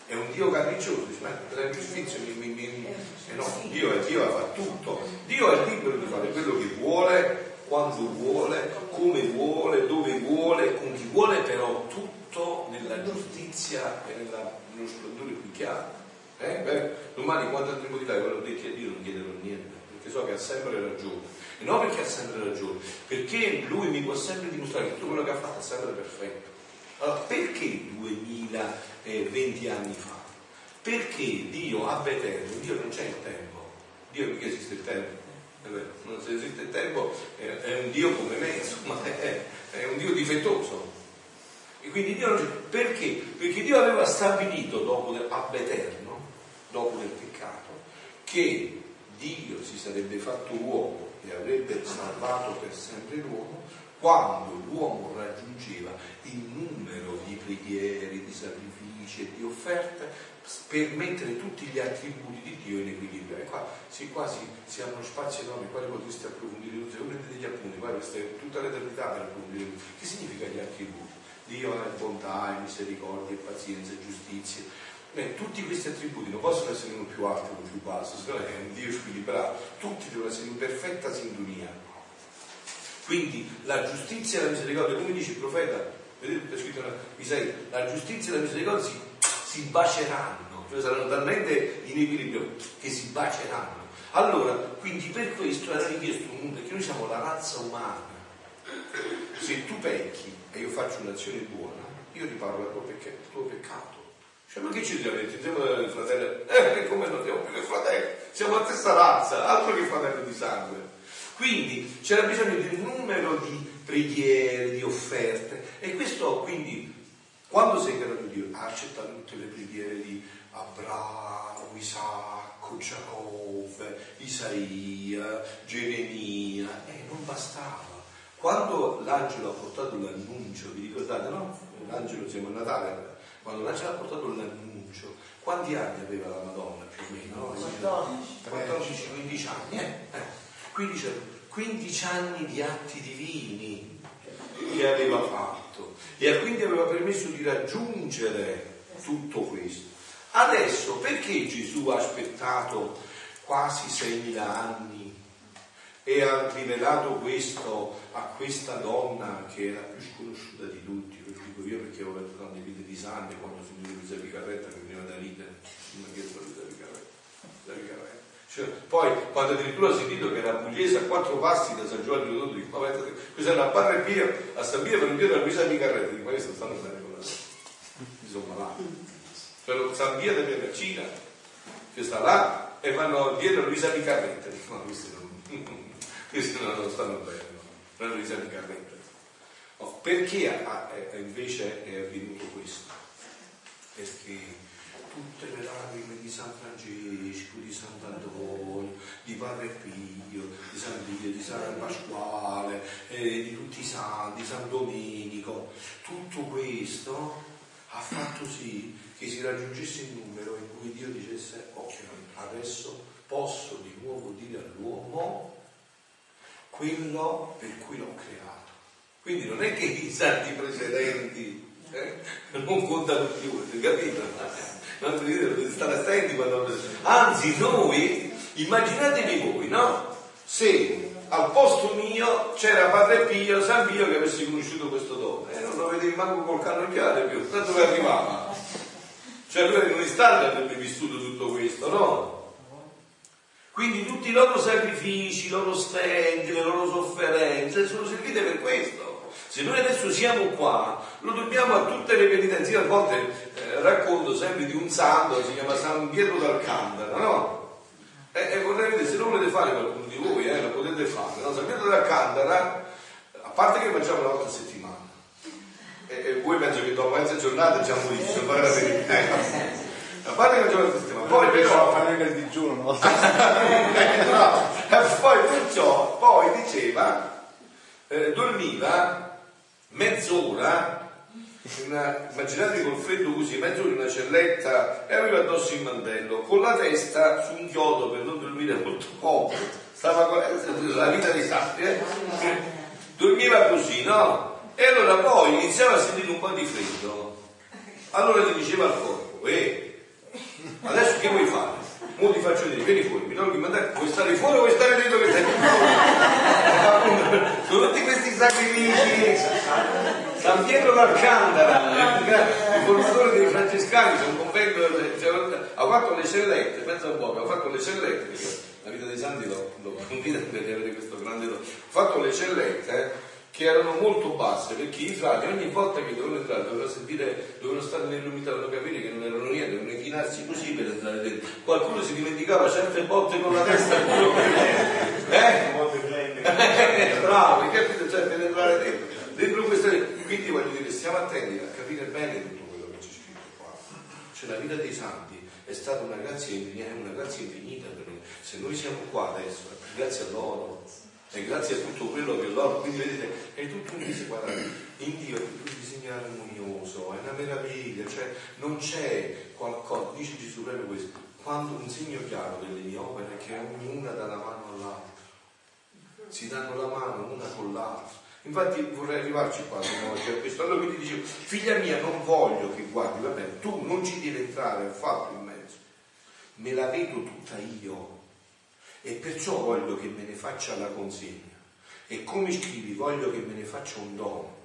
È un Dio capriccioso, dice, ma la giustizia mi, mi, mi eh no, Dio è Dio fa tutto, Dio è libero di fare quello che vuole, quando vuole, come vuole, dove vuole, con chi vuole, però tutto nella giustizia e nello splendore più chiaro. Eh? Beh, domani quando andremo di là quello detto a Dio non chiederò niente, perché so che ha sempre ragione. E non perché ha sempre ragione, perché lui mi può sempre dimostrare che tutto quello che ha fatto è sempre perfetto. Allora, perché 2020 anni fa? Perché Dio abba eterno, Dio non c'è il tempo, Dio perché esiste il tempo? Non se esiste il tempo è, un Dio come me, insomma, è, è un Dio difettoso. E quindi Dio non c'è. Perché? Perché Dio aveva stabilito dopo ab eterno dopo del peccato, che Dio si sarebbe fatto uomo e avrebbe salvato per sempre l'uomo quando l'uomo raggiungeva il numero di preghiere, di sacrifici e di offerte per mettere tutti gli attributi di Dio in equilibrio. E qua, sì, qua si, hanno spazi enormi, quali potreste approfondire, se voi prendete gli appunti, qua questa tutta l'eternità per approfondire. Che significa gli attributi? Dio è bontà, misericordia, pazienza, giustizia. Beh, tutti questi attributi non possono essere uno più alto o uno più basso, se no è un Dio squilibrato, tutti devono essere in perfetta sintonia. Quindi la giustizia e la misericordia, come dice il profeta, vedete, scritto in Isaia, la giustizia e la misericordia si, si baceranno, cioè saranno talmente in equilibrio che si baceranno. Allora, quindi per questo era richiesto un mondo, perché noi siamo la razza umana. Se tu pecchi e io faccio un'azione buona, io riparo il tuo peccato. Cioè, ma che ci mettere? Siamo il fratello? Eh, come non siamo più che fratelli? Siamo la stessa razza, altro che fratello di sangue. Quindi c'era bisogno di un numero di preghiere, di offerte. E questo quindi, quando sei di Dio, ha accettato tutte le preghiere di Abramo, Isacco, Giacobbe, Isaia, Geremia, eh, non bastava. Quando l'angelo ha portato l'annuncio, vi ricordate no? L'angelo siamo a Natale, quando l'angelo ha portato l'annuncio, quanti anni aveva la Madonna più o meno? No? 14-15 anni, eh? eh. Quindi c'è 15 anni di atti divini che aveva fatto e quindi aveva permesso di raggiungere tutto questo. Adesso perché Gesù ha aspettato quasi 6.000 anni e ha rivelato questo a questa donna che era più sconosciuta di tutti? Dico io perché ho letto tante vite di sangue quando ho sentito Luisa Picarretta che veniva da. Ma che è Luisa Picarretta? Cioè, poi quando addirittura ho sentito che era pugliese a quattro passi da San Giovanni Rotondo, dico, ma questa è una barra pia a San Pio per un piede a Luisa Micarretta, dico, ma questo stanno bene con la mi sono malato. Però San Pio della Vercina, che sta là, e vanno dietro Luisa Micarretta, dico, ma questi non, questi non stanno bene, no? non Luisa Micarretta. Oh, perché ha, è, invece è avvenuto questo? Perché tutte le lacrime di San Francesco, di Sant'Antonio, di Padre Pio, di San Pio, di San Pasquale, eh, di tutti i santi, di San Domenico, tutto questo ha fatto sì che si raggiungesse il numero in cui Dio dicesse ok, adesso posso di nuovo dire all'uomo quello per cui l'ho creato. Quindi non è che i santi precedenti eh, non contano più, capito? non dovete stare attenti quando... Anzi, noi, immaginatevi voi, no? Se al posto mio c'era Padre Pio, San Pio che avesse conosciuto questo dono, e eh, non lo vedevi manco col cannocchiale più, tanto che arrivava. Cioè lui in un istante avrebbe vissuto tutto questo, no? Quindi tutti i loro sacrifici, i loro stenti, le loro sofferenze sono servite per questo. Se noi adesso siamo qua, lo dobbiamo a tutte le penitenze. a volte eh, racconto sempre di un santo, si chiama San Pietro d'Alcantara, no? E, e vorrei vedere, se lo volete fare qualcuno di voi, eh, lo potete fare. No? San Pietro d'Alcantara, a parte che facciamo una volta a settimana, e, e voi penso che dopo mezza giornata già morite, per fare la verità. A parte che facciamo la settimana, poi però... fare il digiuno, no? no? poi perciò, poi diceva, eh, dormiva mezz'ora, una, immaginatevi col freddo così, mezz'ora in una celletta e aveva addosso il mantello, con la testa su un chiodo per non dormire molto comodo, stava con la vita dei santi, eh? dormiva così, no? E allora poi iniziava a sentire un po' di freddo, allora gli diceva al corpo, eh, adesso che vuoi fare? Mo ti faccio vedere, vieni fuori, mi tolgo mandare, vuoi stare fuori o vuoi stare dentro che stai Sono tutti questi sacrifici. San Pietro d'Alcandara, il formatore dei francescani, un convento, ha fatto le cellette, pensa un po', ha fatto le cellette, la vita dei santi l'ho convinta per avere questo grande dono, ha fatto le cellette che erano molto basse perché i frati ogni volta che dovevano entrare dovevano sentire, dovevano stare nell'umità, dovevano capire che non erano niente, dovevano inchinarsi così per entrare dentro. Qualcuno si dimenticava certe volte con la testa eh? eh? Bravo, capito? Cioè per entrare dentro. Dentro questa quindi voglio dire, stiamo attenti a capire bene tutto quello che c'è scritto qua. Cioè la vita dei santi è stata una grazia, una grazia infinita per noi. Se noi siamo qua adesso, grazie a loro e grazie a tutto quello che loro, quindi vedete, è tutto un disegno, in Dio è tutto un disegno armonioso, è una meraviglia, cioè non c'è qualcosa, dice Gesù proprio questo, quando un segno chiaro delle mie opere è che ognuna dà la mano all'altra, si danno la mano una con l'altra. Infatti vorrei arrivarci qua a questo. Allora ti dicevo, figlia mia, non voglio che guardi, va bene, tu non ci devi entrare affatto in mezzo, me la vedo tutta io e perciò voglio che me ne faccia la consegna. E come scrivi, voglio che me ne faccia un dono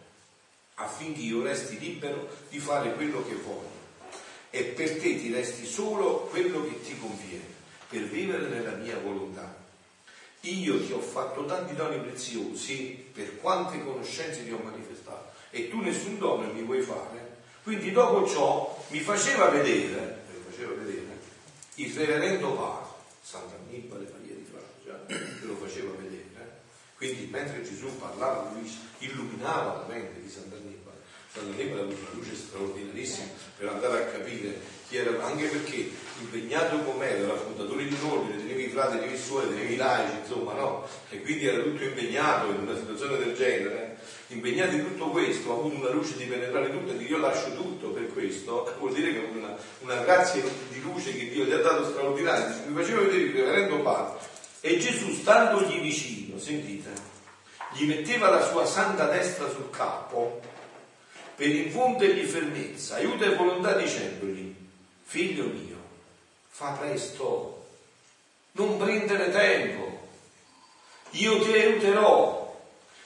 affinché io resti libero di fare quello che voglio e per te ti resti solo quello che ti conviene per vivere nella mia volontà. Io ti ho fatto tanti doni preziosi per quante conoscenze ti ho manifestato e tu nessun dono mi vuoi fare. Quindi dopo ciò mi faceva vedere, mi faceva vedere il reverendo Papa, Sant'Annibale Maria di Francia, che lo faceva vedere. Quindi mentre Gesù parlava, lui illuminava la mente di Sant'Annibale. Sant'Annibale avuto una luce straordinarissima per andare a capire chi era, anche perché impegnato com'era, era fondatore di un ordine, tenevi i frati, tenevi i suoi, tenevi i laici, insomma, no? E quindi era tutto impegnato in una situazione del genere. Impegnato in tutto questo, ha avuto una luce di penetrare tutto e di io lascio tutto per questo, vuol dire che una, una grazia di luce che Dio gli ha dato straordinaria. Mi faceva vedere il reverendo padre. E Gesù, standogli vicino, sentite, gli metteva la sua santa destra sul capo per infondergli fermezza, aiuto e volontà dicendogli, figlio mio, fa presto, non prendere tempo, io ti aiuterò,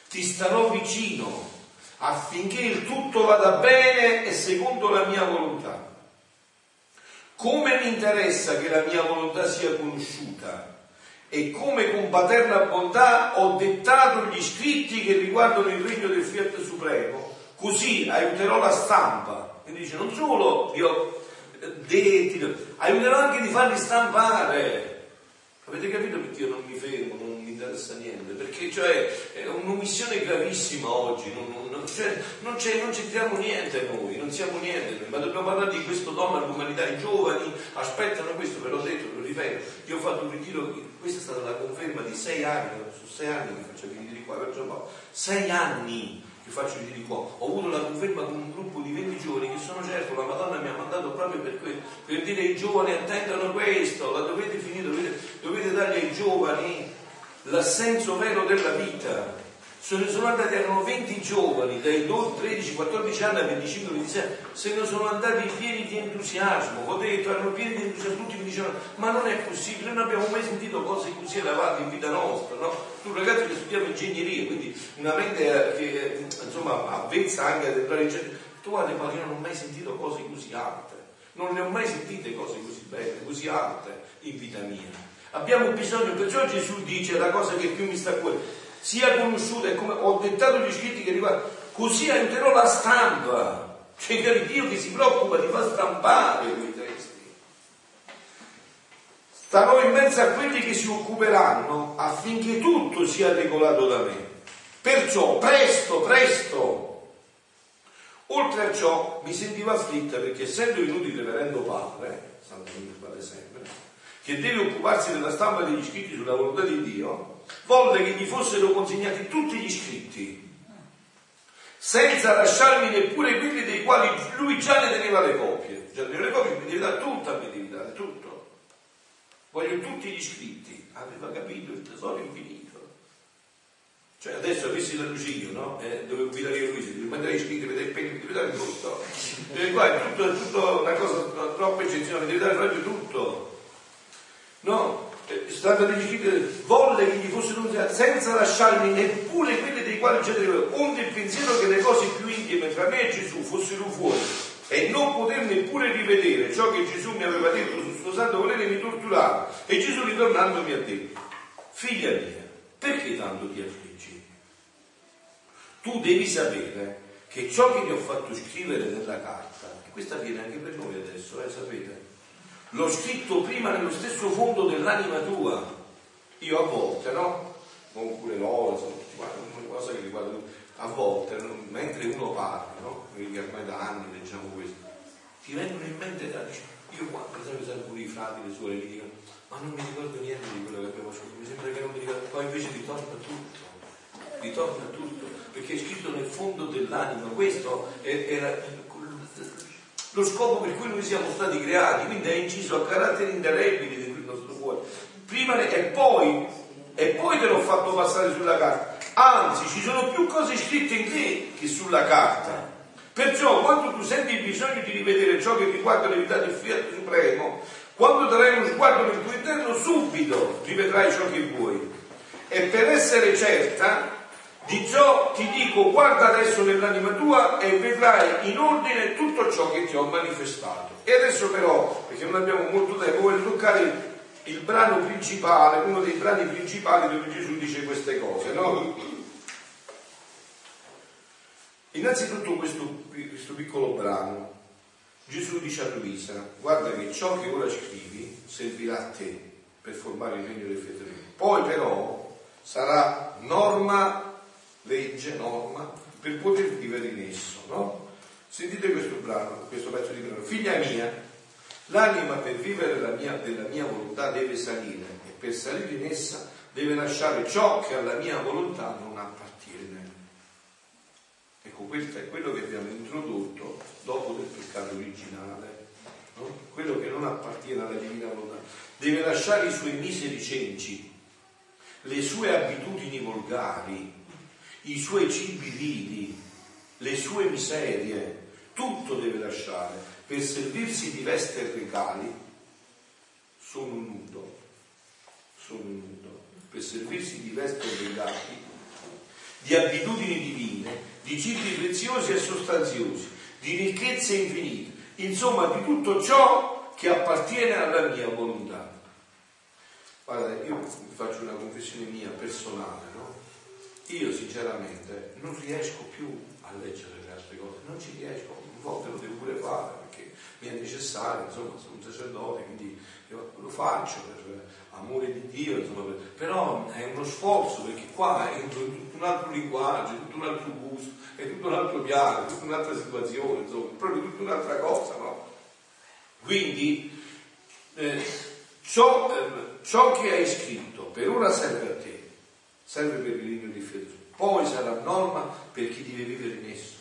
ti starò vicino affinché il tutto vada bene e secondo la mia volontà. Come mi interessa che la mia volontà sia conosciuta e come con paterna bontà ho dettato gli scritti che riguardano il regno del Fiat Supremo, Così aiuterò la stampa. Quindi dice, non solo vi ho detti, aiuterò anche di farli stampare. Avete capito perché io non mi fermo, non mi interessa niente? Perché cioè, è un'omissione gravissima oggi, non, cioè, non, non c'entriamo niente noi, non siamo niente noi, ma dobbiamo parlare di questo dono all'umanità. I giovani aspettano questo, ve l'ho detto, lo ripeto, io ho fatto un ritiro, questa è stata la conferma di sei anni, su sei anni che faccio i ritiri qua, per sei anni che faccio i di qua, ho avuto la conferma con un gruppo di 20 giovani che sono certo la Madonna mi ha mandato proprio per, que- per dire ai giovani attendano questo, la dovete finire, dovete, dovete dargli ai giovani l'assenso vero della vita se ne sono andati, erano 20 giovani, dai 13, 14 anni a 25, 26, se ne sono andati pieni di entusiasmo, ho detto, erano pieni di entusiasmo, tutti mi dicevano, ma non è possibile, non abbiamo mai sentito cose così elevate in vita nostra, no? Tu ragazzi che studiamo ingegneria, quindi una mente eh, che insomma avvezza anche ad entrare in ingegneria, tu guarda, ma io non ho mai sentito cose così alte, non ne ho mai sentite cose così belle, così alte in vita mia. Abbiamo bisogno, perciò Gesù dice la cosa che più mi sta a cuore, sia conosciuta e come ho dettato gli scritti che riguardano, così aiuterò la stampa. C'è il Dio che si preoccupa di far stampare quei testi. Starò in mezzo a quelli che si occuperanno affinché tutto sia regolato da me. Perciò, presto, presto. Oltre a ciò, mi sentivo afflitta perché essendo venuto il reverendo padre, Santo Padre sempre, che deve occuparsi della stampa degli scritti sulla volontà di Dio, volle che gli fossero consegnati tutti gli scritti, senza lasciarmi neppure quelli dei quali lui già ne teneva le copie. Già teneva le copie, mi devi dare tutto, mi devi dare tutto. Voglio tutti gli scritti. Aveva capito il tesoro infinito. Cioè adesso avessi la Lucio, no? Eh, dovevo guidare io lui, se devi mandare gli scritti, vedere il pegno, devi dare tutto. E qua è tutto, è tutto una cosa troppo eccezionale, devi dare proprio tutto. No? Stata decidita, volle che gli fossero usate senza lasciarmi neppure quelle dei quali già tenevo, onde il pensiero che le cose più intime fra me e Gesù fossero fuori e non poter neppure rivedere ciò che Gesù mi aveva detto sul suo santo volere mi torturava. E Gesù ritornando mi ha detto, figlia mia, perché tanto ti affliggi? Tu devi sapere che ciò che ti ho fatto scrivere nella carta, e questa viene anche per noi adesso, eh, sapete, l'ho scritto prima nello stesso fondo dell'anima tua. Io a volte, no? Non pure l'oro, una cosa che riguarda a volte, mentre uno parla, no? Quindi ormai da anni leggiamo questo, ti vengono in mente, io qua, per esempio, sempre pure i frati, le suore, mi dicono, ma non mi ricordo niente di quello che abbiamo fatto, mi sembra che non mi ricordo, poi invece ritorna tutto, ritorna tutto, perché è scritto nel fondo dell'anima, questo era lo scopo per cui noi siamo stati creati, quindi è inciso a caratteri indelebili dentro il nostro cuore. Prima e poi, e poi te l'ho fatto passare sulla carta. Anzi, ci sono più cose scritte in te che sulla carta. Perciò quando tu senti il bisogno di rivedere ciò che riguarda le vita del Fiat Supremo, quando darai uno sguardo nel tuo interno, subito rivedrai ciò che vuoi. E per essere certa di ciò ti dico, guarda adesso nell'anima tua e vedrai in ordine tutto ciò che ti ho manifestato. E adesso però, perché non abbiamo molto tempo, voglio toccare il brano principale, uno dei brani principali dove Gesù dice queste cose, no? Innanzitutto questo, questo piccolo brano, Gesù dice a Luisa, guarda che ciò che ora scrivi servirà a te per formare il regno del fedele. Poi però sarà norma, legge, norma, per poter vivere in esso, no? Sentite questo brano, questo pezzo di brano. Figlia mia, l'anima per vivere la mia, della mia volontà deve salire e per salire in essa deve lasciare ciò che alla mia volontà non appartiene. Ecco, questo è quello che abbiamo introdotto dopo del peccato originale, no? quello che non appartiene alla divina volontà. Deve lasciare i suoi miseri cenci, le sue abitudini volgari, i suoi cibi vili, le sue miserie, tutto deve lasciare per servirsi di vesti e regali. Sono nudo, sono nudo, per servirsi di vesti e regali, di abitudini divine, di cibi preziosi e sostanziosi, di ricchezze infinite, insomma di tutto ciò che appartiene alla mia volontà. Guarda, io faccio una confessione mia personale, no? Io sinceramente non riesco più a leggere le altre cose, non ci riesco, a volte lo devo pure fare perché mi è necessario, insomma sono un sacerdote, quindi lo faccio per amore di Dio, insomma, per... però è uno sforzo perché qua in tutto un altro linguaggio, tutto un altro gusto, è tutto un altro piano, tutta un'altra situazione, insomma, proprio tutta un'altra cosa, no? Quindi eh, ciò, eh, ciò, che hai scritto per ora serve a te, serve per il regno di fede, poi sarà norma per chi deve vivere in esso,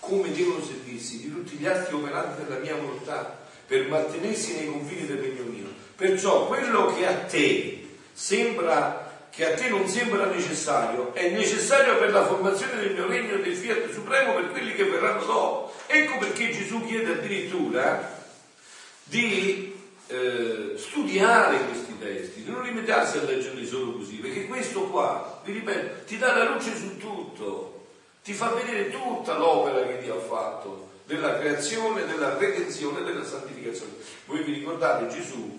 come devono servirsi di tutti gli altri operanti della mia volontà per mantenersi nei confini del regno mio. Perciò quello che a te sembra che a te non sembra necessario, è necessario per la formazione del mio regno del fiat supremo per quelli che verranno dopo. Ecco perché Gesù chiede addirittura di eh, studiare questi testi, non limitarsi a leggerli solo così, perché questo qua, vi ripeto, ti dà la luce su tutto, ti fa vedere tutta l'opera che Dio ha fatto della creazione, della redenzione della santificazione. Voi vi ricordate Gesù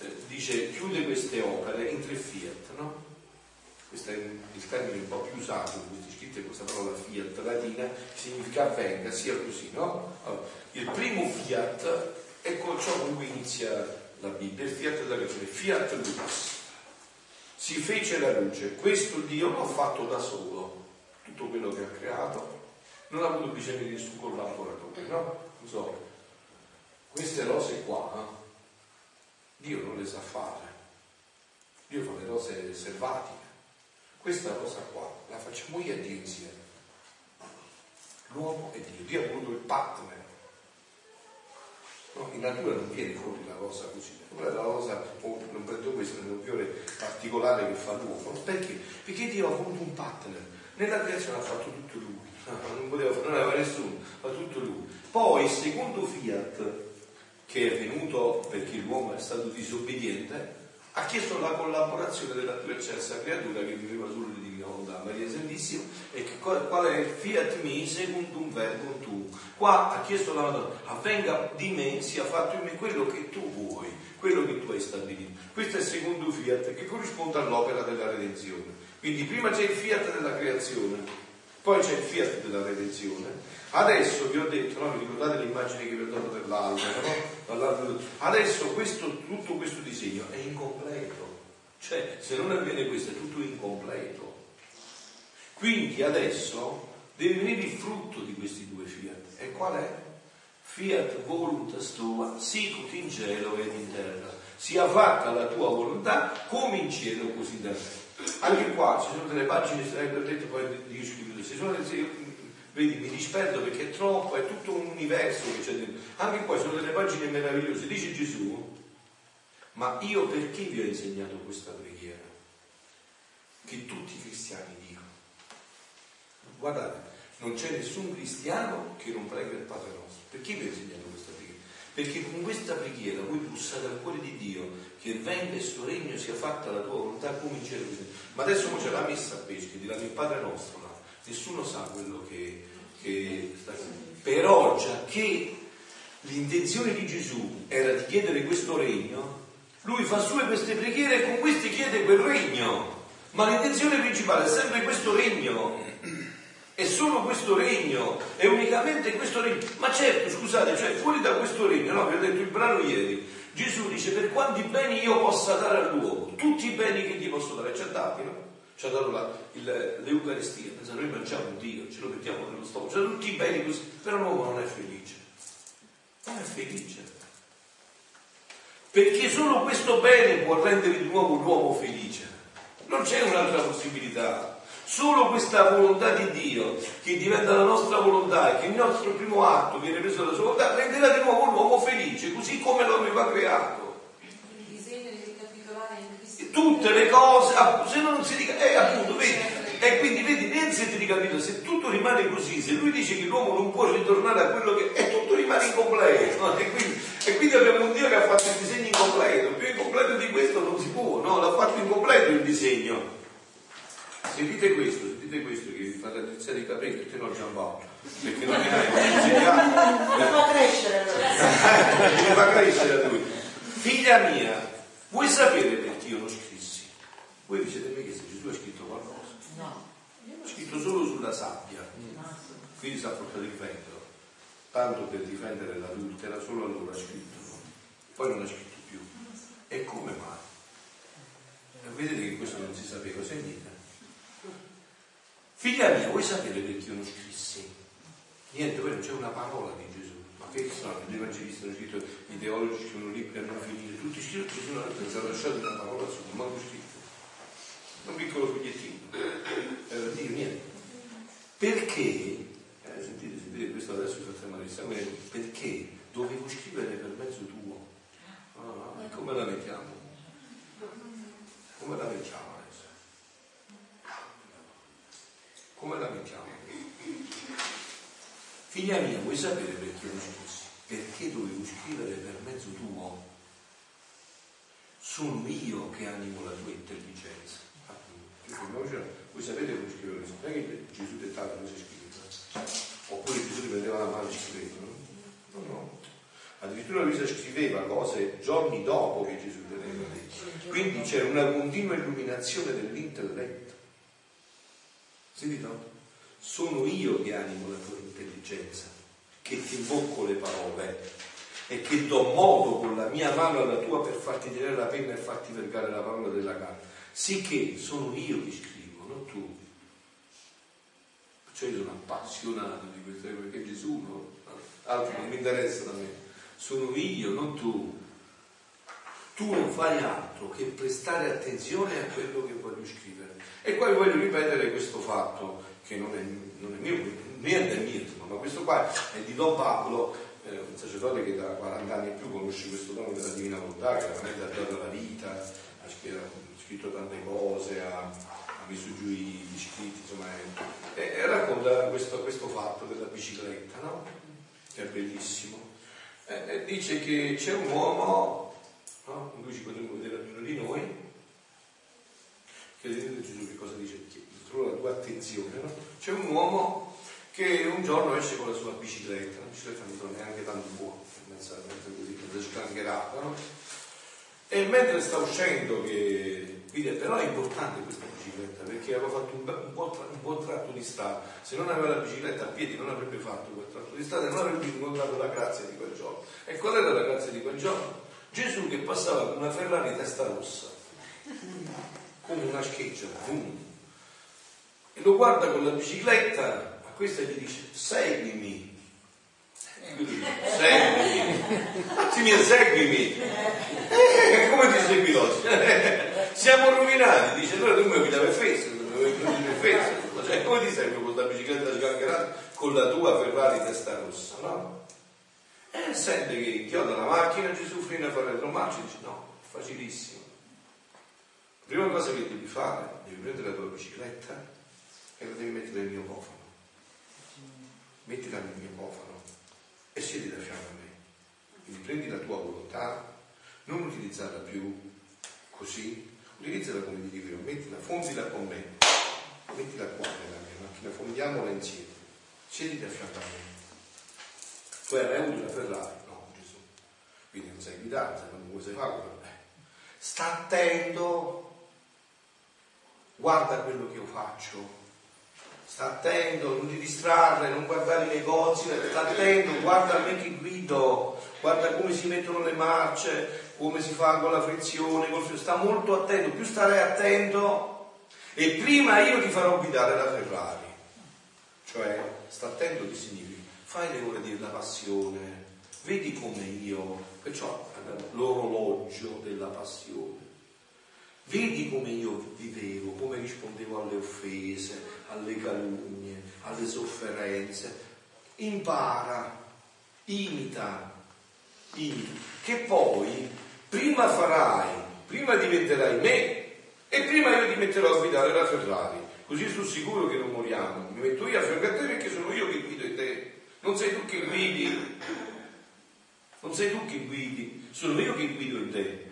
eh, dice chiude queste opere in tre fiat, no? Questo è il termine un po' più usato in questi scritti, questa parola fiat latina significa avvenga, sia così, no? Allora, il primo fiat è con ciò con cui inizia la Bibbia, il fiat della creazione, fiat lux. Si fece la luce, questo Dio l'ha fatto da solo, tutto quello che ha creato, non ha avuto bisogno di nessun collaboratore, no? Non so, queste rose qua, eh? Dio non le sa fare. Dio fa le rose selvatiche. Questa rosa qua la facciamo io e Dio insieme. L'uomo e Dio. Dio ha voluto il partner. No, in natura non viene fuori la rosa così. Quella è la rosa, non prendo questo, è un fiore particolare che fa l'uomo. Perché? Perché Dio ha voluto un partner. Nella creazione ha fatto tutto lui. Non poteva non aveva nessuno, fa tutto lui. Poi secondo fiat che è venuto perché l'uomo è stato disobbediente, ha chiesto la collaborazione della più eccelsa creatura che viveva sulla divina volontà, Maria Santissima, e che, qual è il fiat mi secundum verbum tu. Qua ha chiesto la Madonna, avvenga di me, sia fatto in me quello che tu vuoi, quello che tu hai stabilito. Questo è il secondo fiat che corrisponde all'opera della redenzione. Quindi prima c'è il fiat della creazione, poi c'è il fiat della redenzione, Adesso vi ho detto, no? vi ricordate l'immagine che vi ho dato dell'albero, no? Adesso questo, tutto questo disegno è incompleto. Cioè, se non avviene questo è tutto incompleto. Quindi adesso deve venire il frutto di questi due fiat. E qual è? Fiat voluntas tua, sicut in cielo ed in terra. Sia fatta la tua volontà come in cielo così in terra. Anche qua ci sono delle pagine, ho detto poi io scrivo, ci sono delle Vedi, mi disperdo perché è troppo, è tutto un universo che c'è dentro. Anche qua sono delle pagine meravigliose. Dice Gesù, ma io perché vi ho insegnato questa preghiera? Che tutti i cristiani dicono. Guardate, Non c'è nessun cristiano che non prega il Padre nostro. Perché vi ho insegnato questa preghiera? Perché con questa preghiera voi bussate al cuore di Dio che venga il suo regno, sia fatta la tua volontà come in cielo. Ma adesso c'è la messa a pesce, che dirà il Padre nostro là. Nessuno sa quello che, che sta Però già che l'intenzione di Gesù era di chiedere questo regno, lui fa sue queste preghiere e con queste chiede quel regno. Ma l'intenzione principale è sempre questo regno. È solo questo regno, è unicamente questo regno. Ma certo, scusate, cioè fuori da questo regno, no? Vi ho detto il brano ieri, Gesù dice per quanti beni io possa dare all'uomo, tutti i beni che gli posso dare, ci ha dati, no? Ci ha dato la, il, l'Eucaristia, pensate, noi mangiamo Dio, ce lo mettiamo nello stomaco, ci ha tutti i beni così, però l'uomo non è felice. Non è felice. Perché solo questo bene può rendere di nuovo l'uomo felice. Non c'è un'altra possibilità. Solo questa volontà di Dio, che diventa la nostra volontà e che il nostro primo atto viene preso dalla sua volontà, renderà di nuovo l'uomo felice, così come lo aveva creato. Tutte le cose, se non si dica, eh appunto, vedi, e quindi vedi, nel senso di capito, se tutto rimane così, se lui dice che l'uomo non può ritornare a quello che è, tutto rimane incompleto. No? E, quindi, e, quindi, abbiamo un Dio che ha fatto il disegno incompleto. Più incompleto di questo non si può, no? L'ha fatto incompleto il disegno. Sentite questo, sentite questo che vi fate iniziare i capelli, perché no Giampaolo? Perché non mi hai insegnato. Mi fa crescere Mi fa crescere lui. Figlia mia, vuoi sapere perché io lo scrissi? Voi vi siete mai chiesto Gesù ha scritto qualcosa? No. Ha scritto solo sulla sabbia. Quindi si è portato il vento. Tanto per difendere l'adultera, solo allora ha scritto. Poi non ha scritto più. E come mai? Vedete che questo non si sapeva, sentite. Figlia mia, vuoi sapere perché io non scrissi? Niente, poi non c'è una parola di Gesù. Ma che strano, gli evangelisti hanno scritto, i teologi scrivono libri a non finire, tutti scritti, Gesù non ha lasciato una parola su, ma non scritto. Un piccolo fogliettino era dire niente. Perché, eh, sentite, sentite questo adesso facciamo l'esame, perché dovevo scrivere per mezzo tuo? Ah, e come la mettiamo? Come la mettiamo adesso? Come la mettiamo? Figlia mia, vuoi sapere perché non scrissi? Perché dovevo scrivere per mezzo tuo? Sono io che animo la tua intelligenza. Voi sapete come scrivere le non è che Gesù dettava come si scrive, oppure Gesù prendeva la mano e scriveva, no? No, no. Addirittura Luisa scriveva cose giorni dopo che Gesù le aveva detto. Quindi c'è una continua illuminazione dell'intelletto. Sentite? Sono io che animo la tua intelligenza, che ti imbocco le parole e che do modo con la mia mano alla tua per farti tenere la penna e farti vergare la parola della carne. Sicché sono io che scrivo non tu. Perciò io sono appassionato di queste cose, perché Gesù no, altro non mi interessa da me. Sono io, non tu. Tu non fai altro che prestare attenzione a quello che voglio scrivere. E poi voglio ripetere questo fatto, che non è, non è mio, niente è mio, ma questo qua è di Don Pablo, eh, un sacerdote che da 40 anni e più conosce questo dono della divina volontà, che veramente ha dato la vita, ha scritto tante cose, ha, ha messo giù i, scritti, insomma, e, e racconta questo, questo, fatto della bicicletta, no? Che è bellissimo. E, e dice che c'è un uomo, no? Lui ci potremmo vedere ognuno di noi, che Gesù che cosa dice? Trovo la tua attenzione, no? C'è un uomo che un giorno esce con la sua bicicletta, la bicicletta non è neanche tanto buona, mezza, mezza così, mezza sgangherata, no? E mentre sta uscendo, che, quindi, però è importante questa bicicletta perché aveva fatto un, un, buon, un, buon, tratto di strada. Se non aveva la bicicletta a piedi non avrebbe fatto quel tratto di strada e non avrebbe incontrato la grazia di quel giorno. E qual era la grazia di quel giorno? Gesù che passava con una Ferrari testa rossa, come una scheggia, e lo guarda con la bicicletta, a questa gli dice seguimi. Seguimi, sì, mia, seguimi. Eh, come ti segui oggi? Siamo rovinati, dice allora tu mi guida per Facebook, cioè come ti serve con la bicicletta sgangherata con la tua Ferrari testa rossa, no? E sente che chioda la macchina, Gesù frena fare il romanzo dice no, facilissimo. La prima cosa che devi fare, devi prendere la tua bicicletta e la devi mettere nel mio cofano. mettila nel mio cofano e siediti a fianco a me. Quindi prendi la tua volontà, non utilizzarla più così, utilizzala come ti dico io, mettila, fondila con me, mettila qua nella mia macchina, fondiamola insieme, siediti a fianco a me. Tu hai avuto una Ferrari? No, Gesù. Quindi non sai guidare, non vuoi sai fare quello. Sta attento, guarda quello che io faccio, sta attento, non ti distrarre, non guardare i negozi, sta attento, guarda me che guido, guarda come si mettono le marce, come si fa con la frizione, sta molto attento, più starai attento e prima io ti farò guidare la Ferrari. Cioè, sta attento che significa, fai le ore della passione, vedi come io, perciò l'orologio della passione Vedi come io vivevo, come rispondevo alle offese, alle calunnie, alle sofferenze. Impara, imita, imita, che poi prima farai, prima diventerai me e prima io ti metterò a guidare la Ferrari. Così sono sicuro che non moriamo. Mi metto io a fianco a te perché sono io che guido. Non sei tu che guidi. Non sei tu che guidi, sono io che guido in te.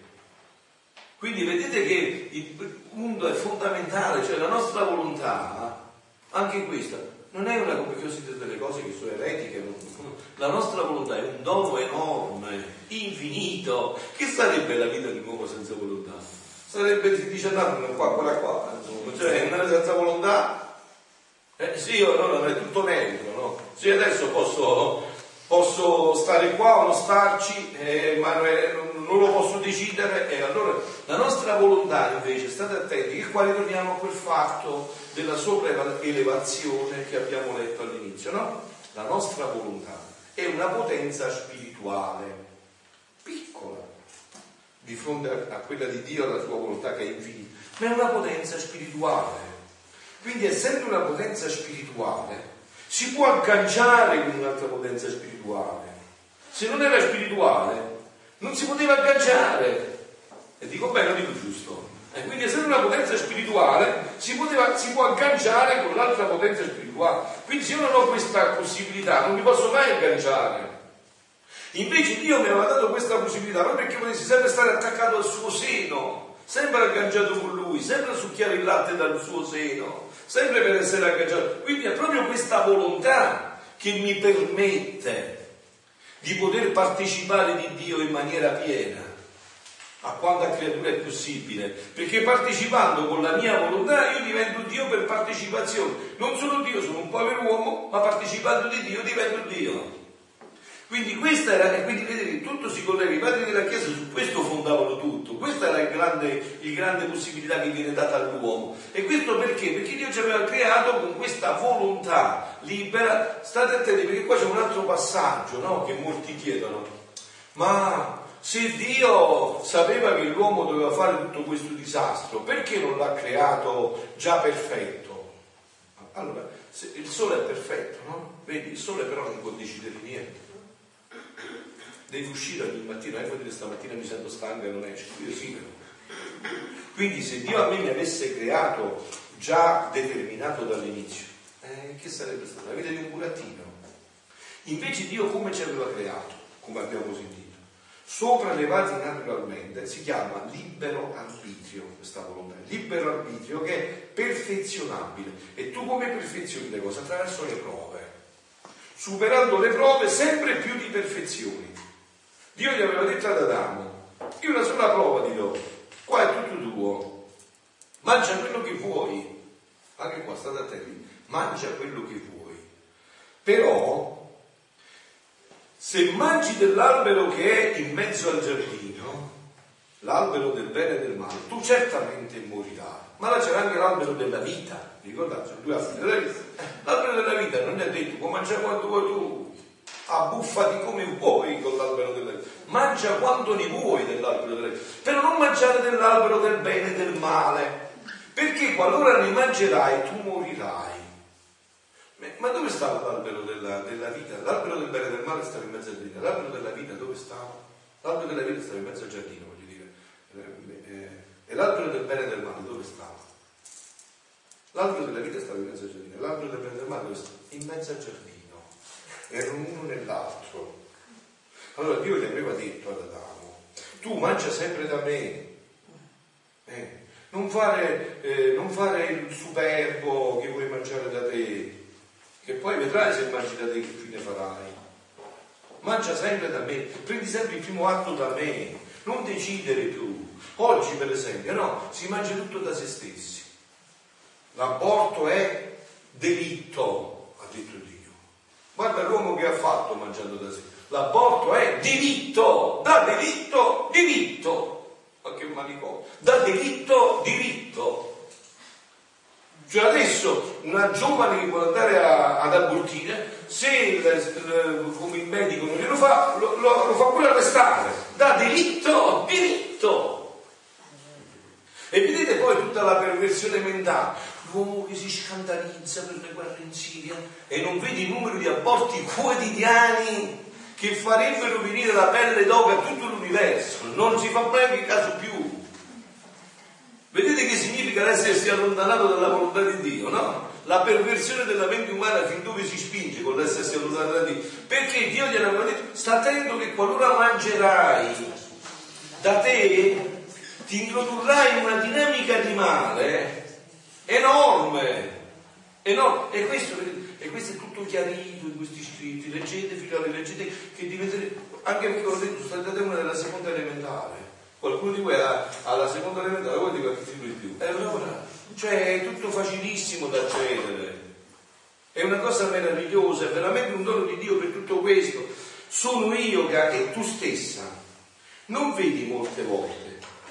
Quindi vedete che il mondo è fondamentale, cioè la nostra volontà, anche questa, non è una come curiosità delle cose che sono eretiche, la nostra volontà è un dono enorme, infinito. Che sarebbe la vita di un uomo senza volontà? Sarebbe, si dice, no, qua, quella qua, insomma, cioè una senza volontà. Eh, sì, allora è tutto neutro, no? Sì, adesso posso, posso stare qua o non starci, eh, ma non, non lo posso decidere e allora la nostra volontà invece, state attenti, che qua ritorniamo a quel fatto della sopraelevazione che abbiamo letto all'inizio, no? La nostra volontà è una potenza spirituale, piccola, di fronte a quella di Dio, la sua volontà che è infinita, ma è una potenza spirituale. Quindi essendo una potenza spirituale, si può agganciare con un'altra potenza spirituale. Se non era spirituale, non si poteva agganciare. E dico bene, lo dico giusto. E quindi essendo una potenza spirituale si, poteva, si, può agganciare con l'altra potenza spirituale. Quindi se io non ho questa possibilità non mi posso mai agganciare. Invece Dio mi aveva dato questa possibilità proprio perché potessi sempre stare attaccato al suo seno, sempre agganciato con lui, sempre a succhiare il latte dal suo seno, sempre per essere agganciato. Quindi è proprio questa volontà che mi permette di poter partecipare di Dio in maniera piena a quanta creatura è possibile, perché partecipando con la mia volontà io divento Dio per partecipazione. Non sono Dio, sono un povero uomo, ma partecipando di Dio divento Dio. Quindi questa era, quindi vedete, tutto si collega, i padri della Chiesa su questo fondavano tutto, questa era il grande, grande possibilità che viene data all'uomo. E questo perché? Perché Dio ci aveva creato con questa volontà libera, state attenti perché qua c'è un altro passaggio no? che molti chiedono, ma se Dio sapeva che l'uomo doveva fare tutto questo disastro, perché non l'ha creato già perfetto? Allora, il sole è perfetto, no? Vedi, il sole però non può decidere niente devi uscire ogni mattina, e eh, poi dire stamattina mi sento stanco e non esci, io sì. Quindi se Dio a me mi avesse creato già determinato dall'inizio, eh, che sarebbe stata? La vita di un burattino. Invece Dio come ci aveva creato, come abbiamo sentito? Sopraelevati naturalmente, si chiama libero arbitrio questa volontà, libero arbitrio che è perfezionabile. E tu come perfezioni le cose? Attraverso le prove. Superando le prove sempre più di perfezioni. Dio gli aveva detto ad Adamo, io una sola prova ti do, qua è tutto tuo, mangia quello che vuoi, anche qua state attenti, mangia quello che vuoi, però se mangi dell'albero che è in mezzo al giardino, l'albero del bene e del male, tu certamente morirai, ma là c'era anche l'albero della vita, ricordate, due vita, l'albero della vita non è detto puoi mangiare quanto vuoi tu, abbuffati come vuoi con l'albero della vita, mangia quanto ne vuoi dell'albero della vita, però non mangiare dell'albero del bene e del male, perché qualora ne mangerai tu morirai. Ma dove stava l'albero della, della vita? L'albero del bene e del male stava in mezzo al giardino, l'albero della vita dove stava? L'albero della vita stava in mezzo al giardino, voglio dire. Eh, eh, e l'albero del bene e del male dove stava? L'albero della vita stava in mezzo al giardino, l'albero del bene e del male dove stava? In mezzo al giardino. Erano uno nell'altro. Allora Dio gli aveva detto ad Adamo, tu mangia sempre da me, eh, non, fare, eh, non fare il superbo che vuoi mangiare da te, che poi vedrai se mangi da te che fine farai. Mangia sempre da me, prendi sempre il primo atto da me, non decidere tu. Oggi per esempio no, si mangia tutto da se stessi. L'aborto è delitto, ha detto. Guarda l'uomo che ha fatto mangiando da sé. L'aborto è diritto, da delitto, diritto. Ma che manicomio, da delitto, diritto. Cioè adesso una giovane che vuole andare a, ad abortire, se il, il, come il medico non glielo fa, lo, lo, lo fa pure arrestare. Da delitto, diritto. E vedete poi tutta la perversione mentale, l'uomo che si scandalizza per le guerre in Siria e non vede il numero di aborti quotidiani che farebbero venire la pelle d'oca a tutto l'universo, non si fa mai caso più. Vedete che significa essersi allontanato dalla volontà di Dio, no? La perversione della mente umana fin dove si spinge con l'essersi allontanato da Dio. Perché Dio gli aveva detto, sta attento che qualora mangerai da te, ti introdurrai in una dinamica di male enorme. enorme. E, questo, e questo è tutto chiarito in questi scritti. Leggete, figlioli, leggete, che diventerete, anche perché ho detto, state una della seconda elementare qualcuno di voi ha, la seconda elementare, voi di qualche titolo di più. E allora, cioè è tutto facilissimo da accedere. È una cosa meravigliosa, è veramente un dono di Dio per tutto questo. Sono io che, tu stessa non vedi molte volte,